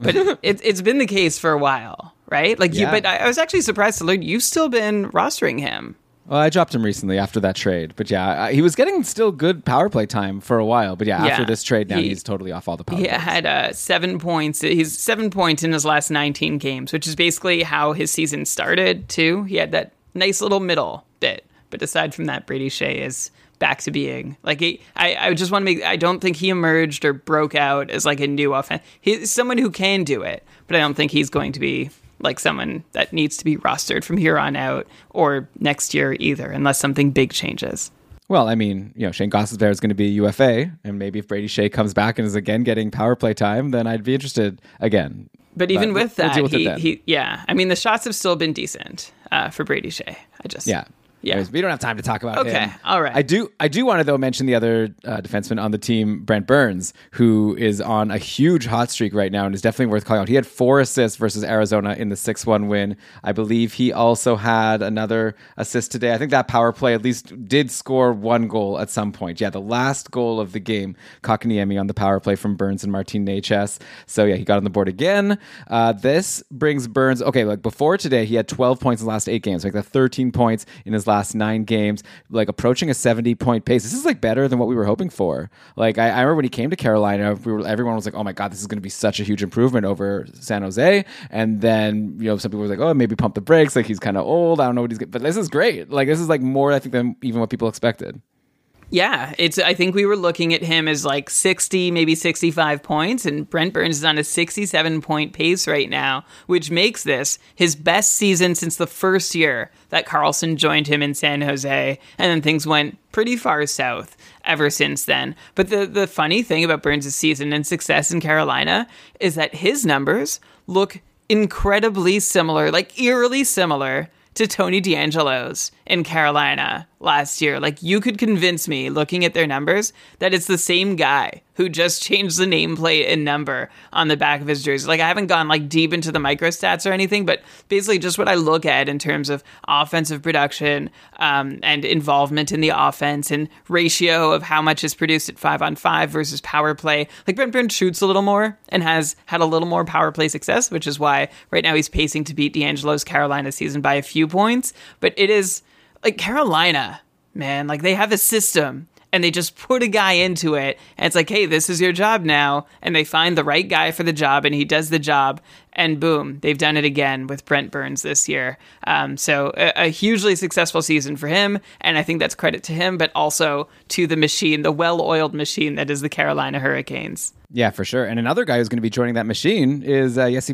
but *laughs* it, it's been the case for a while, right? Like you. But I, I was actually surprised to learn you've still been rostering him. Well, I dropped him recently after that trade, but yeah, I, he was getting still good power play time for a while. But yeah, after this trade, now He- he's totally off all the power. He plays. had uh, seven points. He's seven points in his last 19 games, which is basically how his season started, too. He had that nice little middle bit. But aside from that, Brady Skjei is back to being like he, I, I just want to make I don't think he emerged or broke out as like a new offense. He's someone who can do it, but I don't think he's going to be like someone that needs to be rostered from here on out or next year either, unless something big changes. Well, I mean, you know, Shane Gostisbehere is going to be UFA, and maybe if Brady Skjei comes back and is again getting power play time, then I'd be interested again. But even But with we'll that, with he, he, yeah, I mean, the shots have still been decent uh, for Brady Skjei. I just, Yeah. Yeah. Anyways, we don't have time to talk about it. Okay, him. all right. I do. I do want to though mention the other uh, defenseman on the team, Brent Burns, who is on a huge hot streak right now and is definitely worth calling out. He had four assists versus Arizona in the six-one win. I believe he also had another assist today. I think that power play at least did score one goal at some point. Yeah, the last goal of the game, Kotkaniemi on the power play from Burns and Martin Necas. So yeah, he got on the board again. Uh, this brings Burns. Okay, like before today, he had 12 points in the last eight games, like the 13 points in his last nine games, like approaching a 70 point pace. This is like better than what we were hoping for. Like I, I remember when he came to Carolina, we were everyone was like, "Oh my god, this is going to be such a huge improvement over San Jose." And then you know some people were like, "Oh, maybe pump the brakes. Like he's kind of old. I don't know what he's." But this is great. Like this is like more I think than even what people expected. Yeah, it's. I think we were looking at him as like sixty, maybe sixty-five points, and Brent Burns is on a sixty-seven point pace right now, which makes this his best season since the first year that Karlsson joined him in San Jose, and then things went pretty far south ever since then. But the the funny thing about Burns' season and success in Carolina is that his numbers look incredibly similar, like eerily similar to Tony DeAngelo's in Carolina last year. Like you could convince me looking at their numbers that it's the same guy who just *laughs* changed the nameplate and number on the back of his jersey. Like I haven't gone like deep into the microstats or anything, but basically just what I look at in terms of offensive production um, and involvement in the offense and ratio of how much is produced at five on five versus power play. Like Brent Burns shoots a little more and has had a little more power play success, which is why right now he's pacing to beat DeAngelo's Carolina season by a few points. But it is like Carolina, man, like they have a system and they just put a guy into it and it's like hey this is your job now and they find the right guy for the job and he does the job and boom they've done it again with brent burns this year um, so a, a, hugely successful season for him and i think that's credit to him but also to the machine the well-oiled machine that is the carolina hurricanes yeah, for sure. And another guy who's going to be joining that machine is uh, Jesse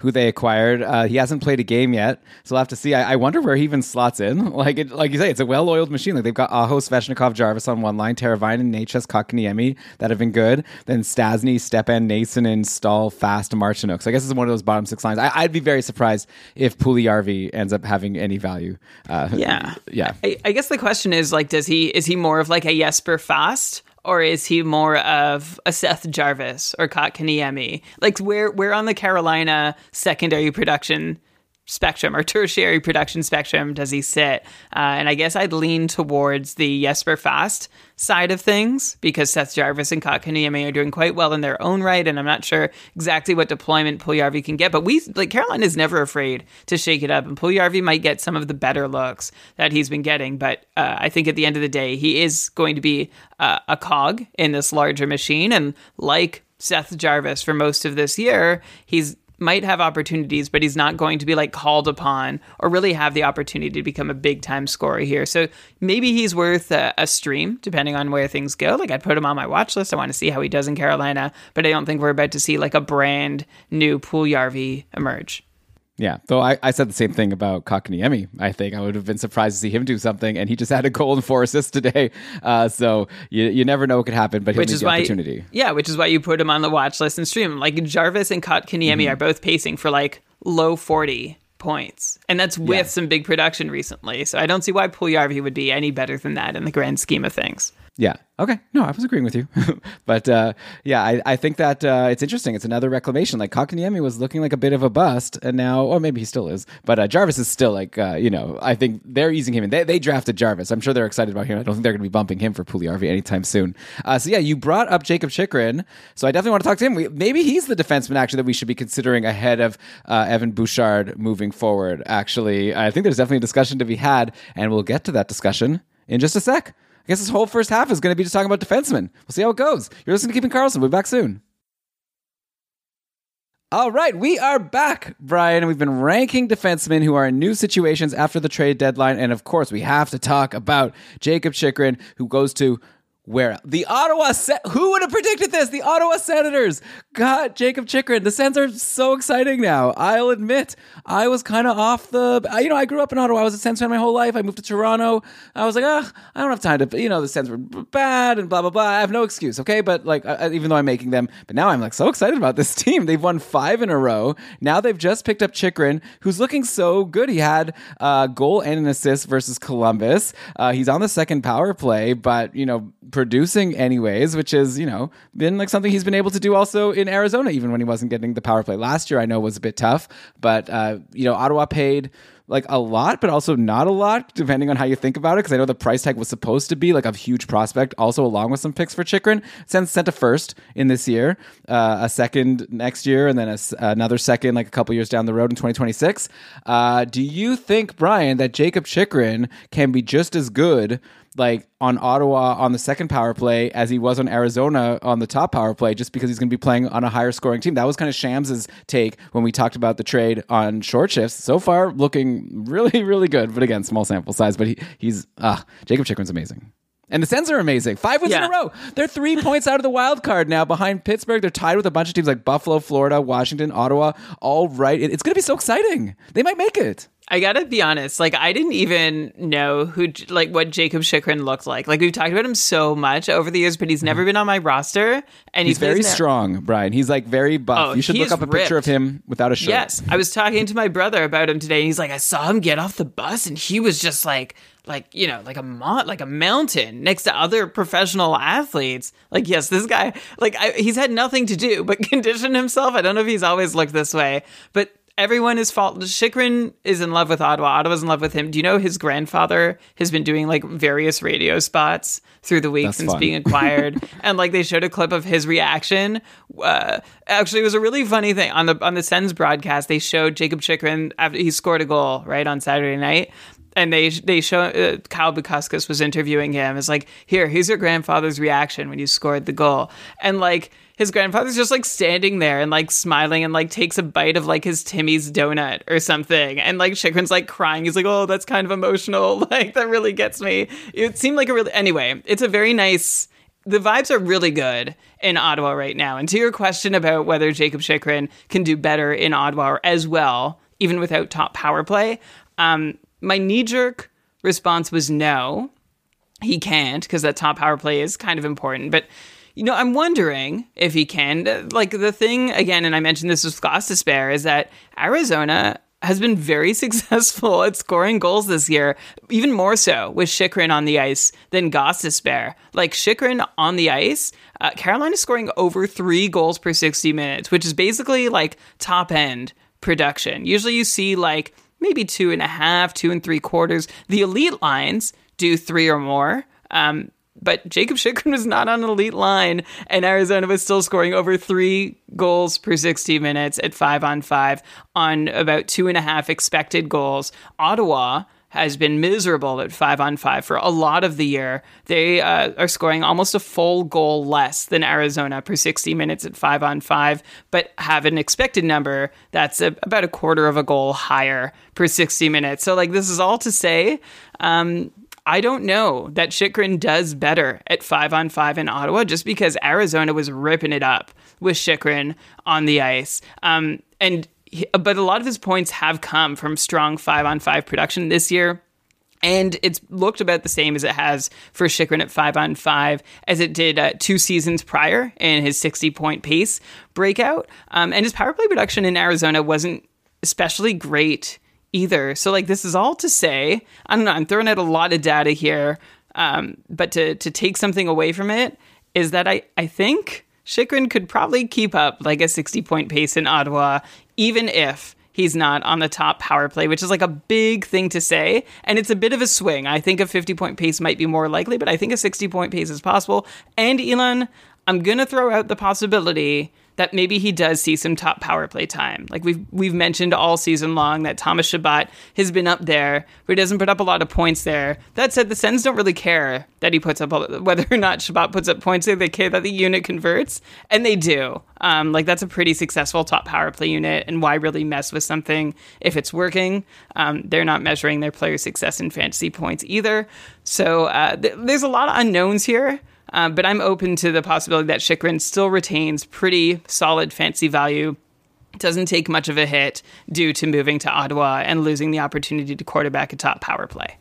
who they acquired. Uh, he hasn't played a game yet, so we'll have to see. I, I wonder where he even slots in. *laughs* Like it, like you say, it's a well-oiled machine. Like they've got Aho, Svechnikov, Jarvis on one line, Teravainen, Necas, Kotkaniemi that have been good. Then Stasny, Stepan, Nason, and Staal, Fast, Martinook. So I guess it's one of those bottom six lines. I, would be very surprised if Puljujarvi ends up having any value. Uh, yeah, yeah. I, I guess the question is like, does he is he more of like a Jesper Fast? or is he more of a Seth Jarvis or Kotkaniemi? Like where where on the Carolina secondary production spectrum or tertiary production spectrum does he sit? Uh, and I guess I'd lean towards the Jesper Fast side of things because Seth Jarvis and Kotkaniemi are doing quite well in their own right, and I'm not sure exactly what deployment Puljujarvi can get. But we like Carolina is never afraid to shake it up, and Puljujarvi might get some of the better looks that he's been getting. But uh, I think at the end of the day, he is going to be uh, a cog in this larger machine, and like Seth Jarvis for most of this year, he's might have opportunities, but he's not going to be like called upon or really have the opportunity to become a big time scorer here. So maybe he's worth a, a, stream, depending on where things go. Like I'd put him on my watch list. I want to see how he does in Carolina, but I don't think we're about to see like a brand new Puljujarvi emerge. Yeah, though I, I said the same thing about Kotkaniemi. I think I would have been surprised to see him do something, and he just *laughs* had a goal and four assists today. Uh, so you, you never know what could happen, but he'll which is the why, opportunity. Yeah, which is why you put him on the watch list and stream. Like Jarvis and Kotkaniemi mm-hmm. are both pacing for like low forty points, and that's with yeah. some big production recently. So I don't see why Puljujarvi would be any better than that in the grand scheme of things. Yeah. Okay. No, I was agreeing with you. *laughs* but uh, yeah, I, I think that uh, it's interesting. It's another reclamation. Like Kotkaniemi was looking like a bit of a bust, and now, or maybe he still is. But uh, Jarvis is still like, uh, you know, I think they're easing him in. They, they drafted Jarvis. I'm sure they're excited about him. I don't think they're going to be bumping him for Puljujarvi anytime soon. Uh, so yeah, you brought up Jakob Chychrun, So I definitely want to talk to him. We, maybe he's the defenseman actually that we should be considering ahead of uh, Evan Bouchard moving forward. Actually, I think there's definitely a discussion to be had, and we'll get to that discussion in just a sec. I guess this whole first half is going to be just talking about defensemen. We'll see how it goes. You're listening to Keeping Karlsson. We'll be back soon. All right, we are back, Brian. We've been ranking defensemen who are in new situations after the trade deadline. And of course, we have to talk about Jakob Chychrun, who goes to where the Ottawa Se- who would have predicted this? The Ottawa Senators got Jakob Chychrun. The Sens are so exciting now. I'll admit, I was kind of off the. You know, I grew up in Ottawa. I was a Sens fan my whole life. I moved to Toronto. I was like, ah, I don't have time to. You know, the Sens were bad and blah blah blah. I have no excuse. Okay, but like, I, even though I'm making them, but now I'm like so excited about this *laughs* team. They've won five in a row. Now they've just picked up Chychrun, who's looking so good. He had a goal and an assist versus Columbus. Uh, he's on the second power play, but you know producing anyways, which is, you know, been like something he's been able to do also in Arizona, even when he wasn't getting the power play. Last year, I know was a bit tough, but, uh, you know, Ottawa paid like a lot, but also not a lot, depending on how you think about it. Because I know the price tag was supposed to be like a huge prospect, also along with some picks for Chychrun. Sent sent a first in this year, uh, a second next year, and then a, another second like a couple years down the road in 2026. Uh, do you think, Brian, that Jakob Chychrun can be just as good? Like on Ottawa on the second power play as he was on Arizona on the top power play just because he's going to be playing on a higher scoring team. That was kind of Shams's take when we talked about the trade on short shifts. So far, looking really, *laughs* really good. But again, small sample size. But he, he's uh, Jakob Chychrun's amazing. And the Sens are amazing. Five wins yeah. in a row. They're three *laughs* points out of the wild card now behind Pittsburgh. They're tied with a bunch of teams like Buffalo, Florida, Washington, Ottawa. All right. It's going to be so exciting. They might make it. I gotta be honest, like I didn't even know who, like what Jakob Chychrun looked like. Like we've talked about him so much over the years, but he's never mm-hmm. been on my roster. And he's very strong, Brian. He's like very buff. Oh, you should look up a ripped. picture of him without a shirt. Yes, I was talking to my brother about him today, and he's like, I saw him get off the bus, and he was just like like you know like a mo- like a mountain next to other professional athletes like yes this guy like I, he's had nothing to do but *laughs* condition himself i don't know if he's always looked this way but everyone is fault Chychrun is in love with ottawa ottawa's in love with him. Do you know his grandfather has been doing like various radio spots through the week That's since fun. being acquired? *laughs* And like they showed a clip of his reaction. Uh, actually it was a really funny thing. On the on the sens broadcast they showed jakob Chychrun after he scored a goal right on saturday night. And they they show uh, Kyle Bukauskas was interviewing him. It's like, here, here's your grandfather's reaction when you scored the goal, and like his grandfather's just like standing there and like smiling and like takes a bite of like his Timmy's donut or something, and like Chychrun's like crying. He's like, oh, that's kind of emotional. *laughs* Like that really gets me. It seemed like a really anyway. It's a very nice the vibes are really good in Ottawa right now. And to your question about whether Jakob Chychrun can do better in Ottawa as well, even without top power play, um, my knee jerk response was no, he can't because that top power play is kind of important. But you know, I'm wondering if he can. Like the thing again, and I mentioned this with Gostisbehere, is that Arizona has been very *laughs* successful at scoring goals this year, even more so with Chychrun on the ice than Gostisbehere. Like Chychrun on the ice, uh, Carolina is scoring over three goals per 60 minutes, which is basically like top end production. Usually you see like maybe two and a half, two and three quarters. The elite lines do three or more. Um, but Jacob Chychrun was not on an elite line, and Arizona was still scoring over three goals per 60 minutes at five on five on about two and a half expected goals. Ottawa has been miserable at five on five for a lot of the year. They uh, are scoring almost a full goal less than Arizona per 60 minutes at five on five, but have an expected number that's a, about a quarter of a goal higher per 60 minutes. So, like, this is all to say, um, I don't know that Chychrun does better at five on five in Ottawa just because Arizona was ripping it up with Chychrun on the ice. Um, and but a lot of his points have come from strong five on five production this year. And it's looked about the same as it has for Chychrun at five on five as it did uh, two seasons prior in his 60 point pace breakout. Um, and his power play production in Arizona wasn't especially great either. So like this is all to say, I don't know, I'm throwing out a lot of data here. Um, but to to take something away from it is that I, I think Chychrun could probably keep up like a 60 point pace in Ottawa, even if he's not on the top power play, which is like a big thing to say. And it's a bit of a swing. I think a 50 point pace might be more likely, but I think a 60 point pace is possible. And Elon, I'm going to throw out the possibility that maybe he does see some top power play time. Like we've we've mentioned all season long that Thomas Chabot has been up there, but he doesn't put up a lot of points there. That said, the Sens don't really care that he puts up a- whether or not Chabot puts up points there. They care that the unit converts, and they do. Um, like that's a pretty successful top power play unit, and why really mess with something if it's working? Um, they're not measuring their player success in fantasy points either. So uh, th- there's a lot of unknowns here. Um, but I'm open to the possibility that Chychrun still retains pretty solid fancy value. Doesn't take much of a hit due to moving to Ottawa and losing the opportunity to quarterback a top power play.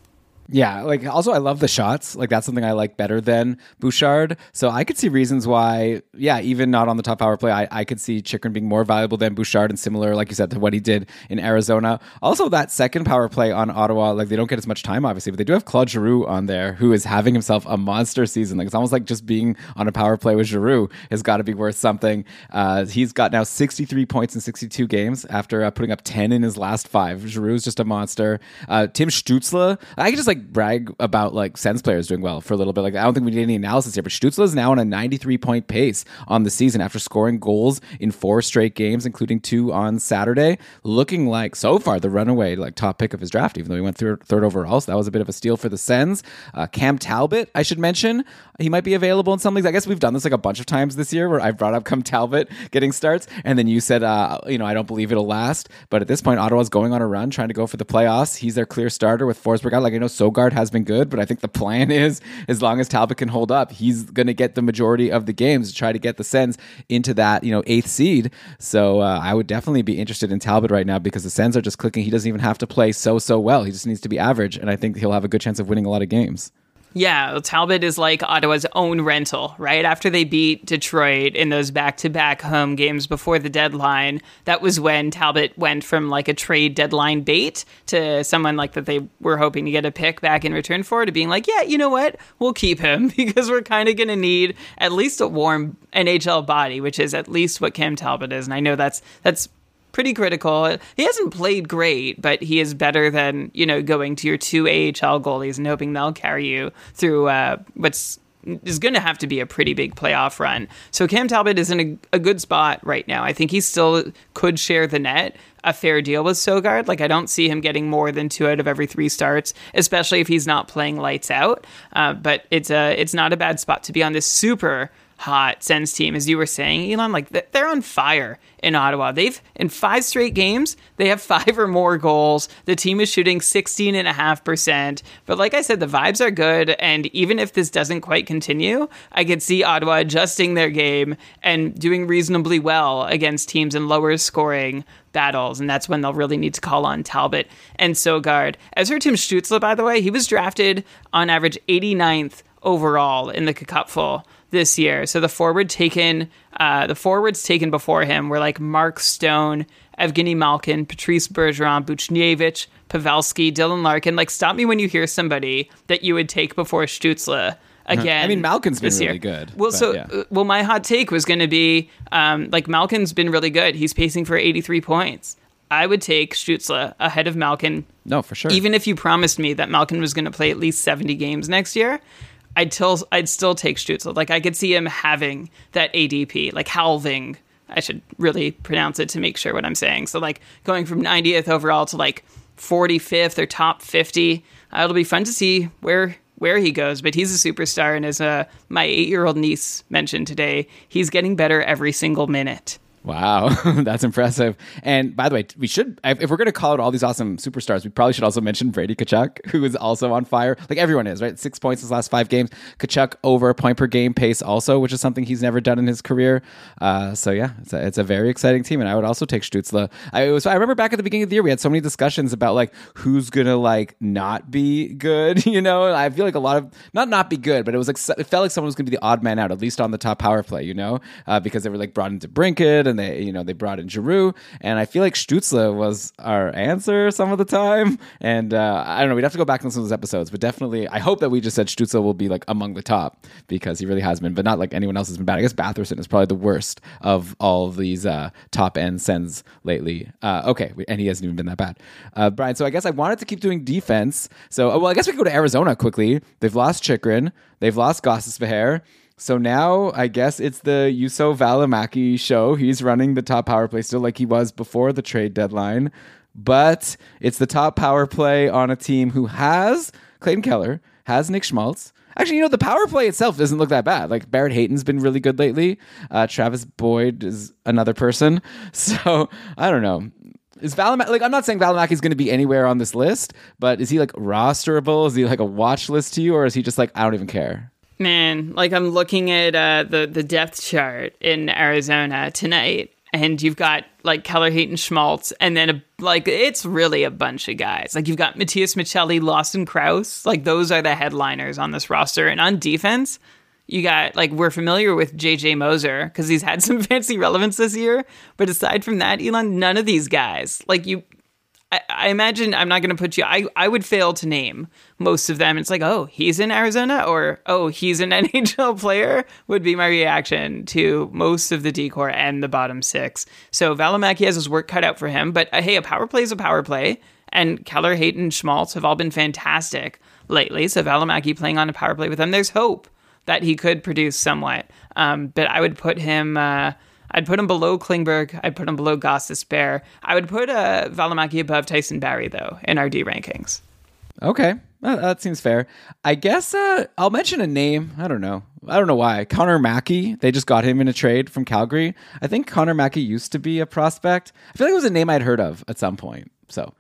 Yeah, like also I love the shots. Like that's something I like better than Bouchard. So I could see reasons why, yeah, even not on the top power play, I, I could see Chychrun being more valuable than Bouchard and similar, like you said, to what he did in Arizona. Also, that second power play on Ottawa, like they don't get as much time, obviously, but they do have Claude Giroux on there, who is having himself a monster season. Like it's almost like just being on a power play with Giroux has got to be worth something. Uh, he's got now 63 points in 62 games after uh, putting up 10 in his last five. Giroux's just a monster. Uh, Tim Stützle, I could just like brag about like Sens players doing well for a little bit. Like I don't think we need any analysis here, but Stützle is now on a 93 point pace on the season after scoring goals in four straight games, including two on Saturday. Looking like so far the runaway like top pick of his draft, even though he went third, third overall. So that was a bit of a steal for the Sens. Uh, Cam Talbot, I should mention, he might be available in some leagues. I guess we've done this like a bunch of times this year where I've brought up Cam Talbot getting starts, and then you said, uh, you know, I don't believe it'll last. But at this point, Ottawa's going on a run, trying to go for the playoffs. He's their clear starter with Forsberg out. Like I know Sogaard has been good, but I think the plan *laughs* is as long as Talbot can hold up, he's going to get the majority of the games to try to get the Sens into that you know eighth seed. So uh, I would definitely be interested in Talbot right now because the Sens are just clicking. He doesn't even have to play so so well. He just needs to be average, and I think he'll have a good chance of winning a lot of games. Yeah, Talbot is like Ottawa's own rental, right? After they beat Detroit in those back to back home games before the deadline, that was when Talbot went from like a trade deadline bait to someone like that they were hoping to get a pick back in return for to being like, yeah, you know what? We'll keep him *laughs* because we're kind of going to need at least a warm NHL body, which is at least what Cam Talbot is. And I know that's, that's, pretty critical. He hasn't played great, but he is better than you know going to your two AHL goalies and hoping they'll carry you through uh, what's is going to have to be a pretty big playoff run. So Cam Talbot is in a, a, good spot right now. I think he still could share the net a fair deal with Sogaard. Like I don't see him getting more than two out of every three starts, especially if he's not playing lights out. Uh, but it's a it's not a bad spot to be on this super hot Sens team, as you were saying, Elon. Like they're on fire in Ottawa. They've in five straight games, they have *laughs* five or more goals. The team is shooting 16.5%. But like I said, the vibes are good. And even if this doesn't quite continue, I could see Ottawa adjusting their game and doing reasonably well against teams in lower scoring battles, and that's when they'll really need to call on Talbot and Sogaard. As for Tim Stützle, by the way, he was drafted on average 89th overall in the Cupful this year. So the forward taken, uh, the forwards taken before him were like Mark Stone, Evgeny Malkin, Patrice Bergeron, Buchnevich, Pavelski, Dylan Larkin. Like, stop me when you hear somebody that you would take before Stützle again. I mean, Malkin's been really good. Well, so yeah. uh, well, my hot take was going to be um, like Malkin's been really good. He's pacing for 83 points. I would take Stützle ahead of Malkin. No, for sure. Even if you promised me that Malkin was going to play at least 70 games next year, I'd still I'd still take Stützle. Like I could see him having that ADP, like halving. I should really pronounce it to make sure what I'm saying. So like going from 90th overall to like 45th or top 50. Uh, it'll be fun to see where where he goes. But he's a superstar, and as uh, my eight year old niece mentioned today, he's getting better every single minute. Wow, *laughs* that's impressive. And by the way, we should, if we're going to call out all these awesome superstars, we probably should also mention Brady Tkachuk, *laughs* who is also on fire. Like everyone is, right? Six points his last five games. Tkachuk over a point per game pace also, which is something he's never done in his career. Uh, so yeah, it's a, it's a very exciting team. And I would also take Stützle. I was, I remember back at the beginning of the year, we had so many discussions about like who's going to like not be good, *laughs* you know? I feel like a lot of, not not be good, but it was like, it felt like someone was going to be the odd man out, at least on the top power play, you know? Uh, because they were like brought in DeBrincat and they, you know, they brought in Giroux, and I feel like Stützle was our answer some of the time. And uh, I don't know, we'd have to go back and some of those episodes, but definitely, I hope that we just said Stützle will be like among the top because he really has been, but not like anyone else has been bad. I guess Batherson is probably the worst of all of these uh, top end Sens lately. Uh, okay, and he hasn't even been that bad, uh, Brian. So I guess I wanted to keep doing defense. So well, I guess we can go to Arizona quickly. They've lost Chychrun, they've lost Gostisbehere. So now I guess it's the Juuso Valimaki show. He's running the top power play still like he was before the trade deadline. But it's the top power play on a team who has Clayton Keller, has Nick Schmaltz. Actually, you know, the power play itself doesn't look that bad. Like Barrett Hayton's been really good lately. Uh, Travis Boyd is another person. *laughs* So I don't know. Is Valimaki like I'm not saying Valimaki is going to be anywhere on this list, but is he like rosterable? Is he like a watch list to you, or is he just like I don't even care? Man, like I'm looking at uh, the the depth chart in Arizona tonight, and you've got like Keller, Hayton, Schmaltz, and then a, like it's really a bunch of guys. Like you've got Matias Maccelli, Lawson Crouse. Like those are the headliners on this roster. And on defense, you got like we're familiar with JJ Moser because he's had *laughs* some fancy relevance this year. But aside from that, Elon, none of these guys. Like you, I, I imagine I'm not going to put you. I I would fail to name most of them. It's like, oh, he's in Arizona, or oh, he's an *laughs* NHL player. Would be my reaction to most of the decor and the bottom six. So Valimaki has his work cut out for him. But uh, hey, a power play is a power play, and Keller, Hayton, Schmaltz have all been fantastic lately. So Valimaki playing on a power play with them, there's hope that he could produce somewhat. Um, but I would put him. Uh, I'd put him below Klingberg. I'd put him below Gostisbehere. I would put uh, Valimaki above Tyson Barrie, though, in our D rankings. Okay, that, that seems fair. I guess uh, I'll mention a name. I don't know. I don't know why. Connor Mackey. They just got him in a trade from Calgary. I think Connor Mackey used to be a prospect. I feel like it was a name I'd heard of at some point. So,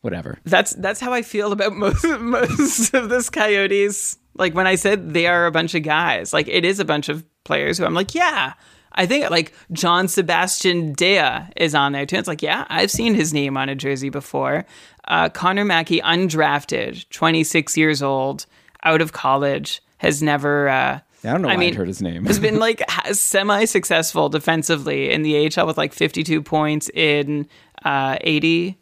whatever. That's that's how I feel about *laughs* most most of this Coyotes. Like when I said they are a bunch of guys, like it is a bunch of players who I'm like, yeah. I think like John Sebastian Dea is on there too. It's like, yeah, I've seen his name on a jersey before. Uh, Connor Mackey, undrafted, 26 years old, out of college has never. Uh, I don't know why I I mean, heard his name. has been *laughs* like semi successful defensively in the AHL with like 52 points in uh, 80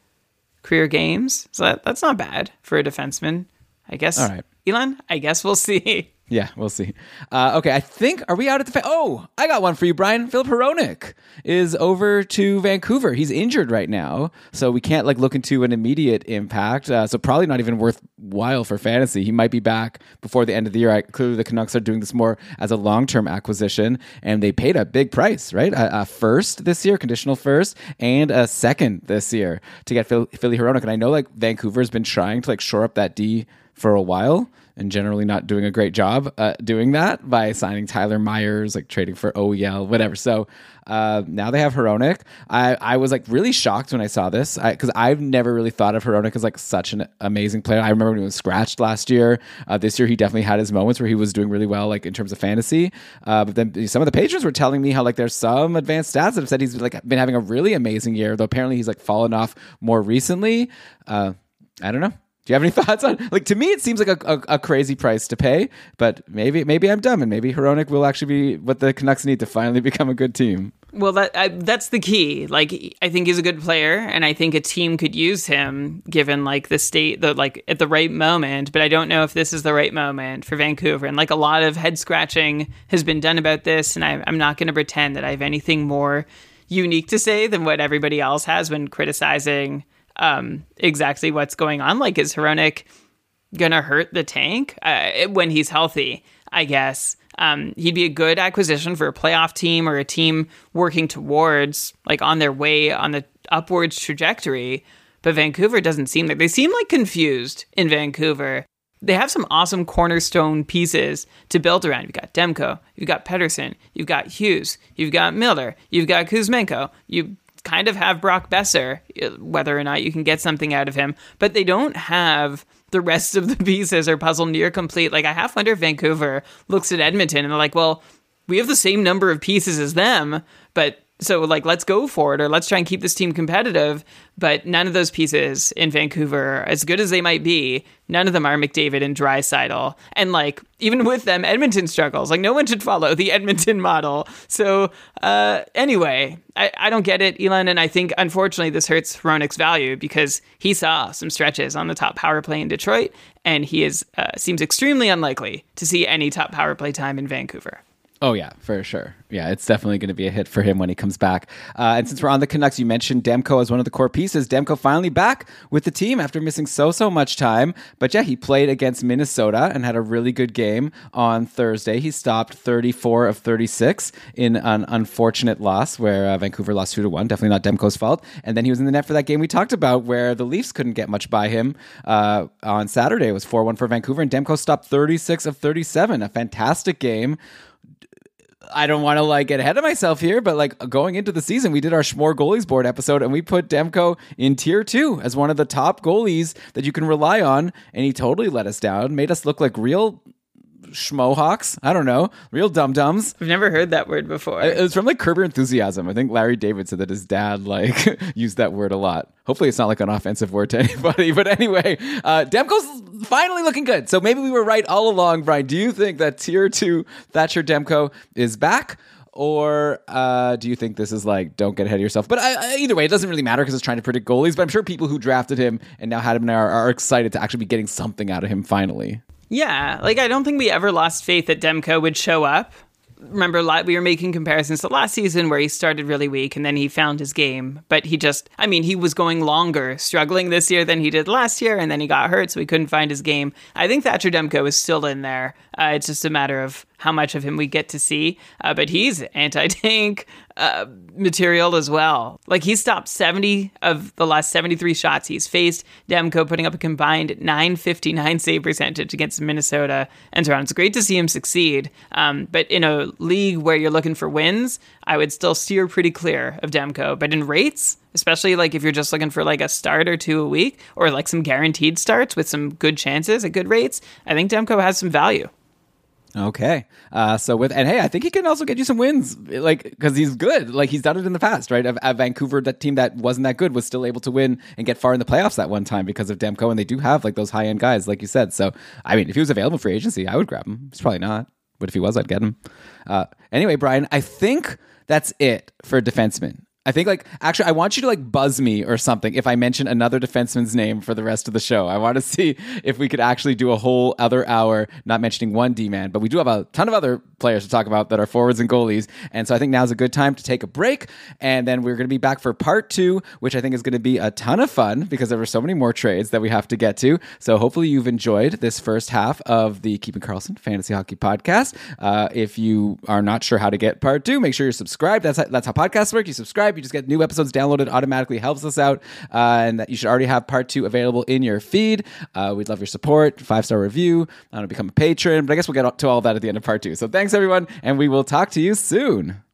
career games. So that, that's not bad for a defenseman. I guess. All right. Elon, I guess we'll *laughs* see. Yeah, we'll see. Uh, okay, I think are we out at the? Fa- oh, I got one for you, Brian. Filip Hronek is over to Vancouver. He's injured right now, so we can't like look into an immediate impact. Uh, so probably not even worthwhile for fantasy. He might be back before the end of the year. I, clearly, the Canucks are doing this more as a long term acquisition, and they paid a big price, right? A, a, first this year, conditional first, and a second this year to get Phil, Philly Hronek. And I know like Vancouver's been trying to like shore up that D for a while and generally not doing a great job uh, doing that by signing Tyler Myers, like trading for OEL, whatever. So uh, now they have Hronek. I, I was like really shocked when I saw this because I've never really thought of Hronek as like such an amazing player. I remember when he was scratched last year. Uh, this year he definitely had his moments where he was doing really well, like in terms of fantasy. Uh, but then some of the patrons were telling me how like there's some advanced stats that have said he's like been having a really amazing year, though apparently he's like fallen off more recently. Uh, I don't know. Do you have any *laughs* thoughts on like to me it seems like a, a, a, crazy price to pay, but maybe maybe I'm dumb and maybe Hronek will actually be what the Canucks need to finally *laughs* become a good team. Well, that I, that's the key. Like I think he's a good player, and I think a team could use him given like the state, the like at the right moment. But I don't know if this is the right moment for Vancouver. And like a lot of head scratching has been done about this, and I, I'm not going to pretend that I have anything more unique to say than what everybody else has when criticizing um, exactly what's going on. Like, is Hronek gonna hurt the tank uh, when he's healthy? I guess um, he'd be a good acquisition for a playoff team or a team working towards like on their way on the upwards trajectory. But Vancouver doesn't seem like they seem like confused in Vancouver. They have some awesome cornerstone pieces to build around. You've got Demko, you've got Pettersson, you've got Hughes, you've got Miller, you've got Kuzmenko, you kind of have Brock Boeser, uh, whether or not you can get something out of him, but they don't have the rest of the *laughs* pieces or puzzle near complete. Like I half wonder if Vancouver looks at Edmonton and they're like, well, we have the same number of pieces as them, but so like let's go for it or let's try and keep this team competitive but none of those pieces in vancouver as good as they might be none of them are mcdavid and draisaitl. And like even with them edmonton struggles. Like no one should follow the edmonton model. So uh, anyway I, I don't get it elon and i think unfortunately this hurts Hronek's value because he saw some stretches on the top power play in detroit and he is uh, seems extremely unlikely to see any top power play time in vancouver Oh yeah, for sure. Yeah, it's definitely going to be a hit for him when he comes back. Uh, and since we're on the Canucks, you mentioned Demko as one of the core pieces. Demko finally back with the team after missing so so much time. But yeah, he played against Minnesota and had a really good game on Thursday. He stopped 34 of 36 in an unfortunate loss where uh, Vancouver lost two to one. Definitely not Demko's fault. And then he was in the net for that game we talked about where the Leafs couldn't get much by him uh, on Saturday. It was 4 1 for Vancouver, and Demko stopped 36 of 37. A fantastic game. I don't want to like get ahead of myself here, but like going into the season, we did our Schmore goalies board episode and we put Demko in tier two as one of the top goalies that you can rely on. And he totally let us down, made us look like real schmohawks. I don't know, real dum dums. I've never heard that word before. It was from like Curb Your Enthusiasm. I think Larry David said that his dad like *laughs* used that word a lot. Hopefully, it's not like an offensive word to *laughs* anybody. But anyway, uh, Demko's finally looking good. So maybe we were right all along, Brian. Do you think that tier two Thatcher Demko is back? or uh, do you think this is like don't get ahead of yourself? But I, I, either way, it doesn't really matter because it's trying to predict goalies. But I'm sure people who drafted him and now had him now are, are excited to actually be getting something out of him finally. Yeah, like I don't think we ever lost faith that Demko would show up. Remember, we were making comparisons to last season where he started really weak and then he found his game. But he just, I mean, he was going longer, struggling this year than he did last year, and then he got hurt, so he couldn't find his game. I think Thatcher Demko is still in there. Uh, it's just a matter of how much of him we get to see. Uh, but he's anti tank uh, material as well. Like he stopped 70 of the last 73 shots he's faced. Demko putting up a combined 959 save percentage against Minnesota and Toronto. It's great to see him succeed. Um, but in a league where you're looking for wins, I would still steer pretty clear of Demko. But in rates, especially like if you're just looking for like a start or two a week or like some guaranteed starts with some good chances at good rates, I think Demko has some value. Okay. Uh, so with and hey, I think he can also get you some wins, like because he's good. Like he's done it in the past, right? At Vancouver, that team that wasn't that good was still able to win and get far in the playoffs that one time because of Demko, and they do have like those high end guys, like you said. So I mean, if he was available for agency, I would grab him. He's probably not, but if he was, I'd get him. Uh, anyway, Brian, I think that's it for defensemen. I think like actually I want you to like buzz me or something if I mention another defenseman's name for the rest of the show. I want to *laughs* see if we could actually do a whole other hour not mentioning one D man, but we do have a ton of other players to talk about that are forwards and goalies. And so I think now's a good time to take a break and then we're going to be back for part 2, which I think is going to be a ton of fun because there were so many more trades that we have to get to. So hopefully you've enjoyed this first half of the Keeping Karlsson Fantasy Hockey Podcast. Uh, if you are not sure how to get part 2, make sure you're subscribed. That's how, that's how podcasts work. You subscribe. You just get new episodes downloaded automatically helps us out uh, and that you should already have part two available in your feed. Uh, we'd love your support five star review i want to become a patron but i guess we'll get to all that at the end of part two. So thanks everyone and we will talk to you soon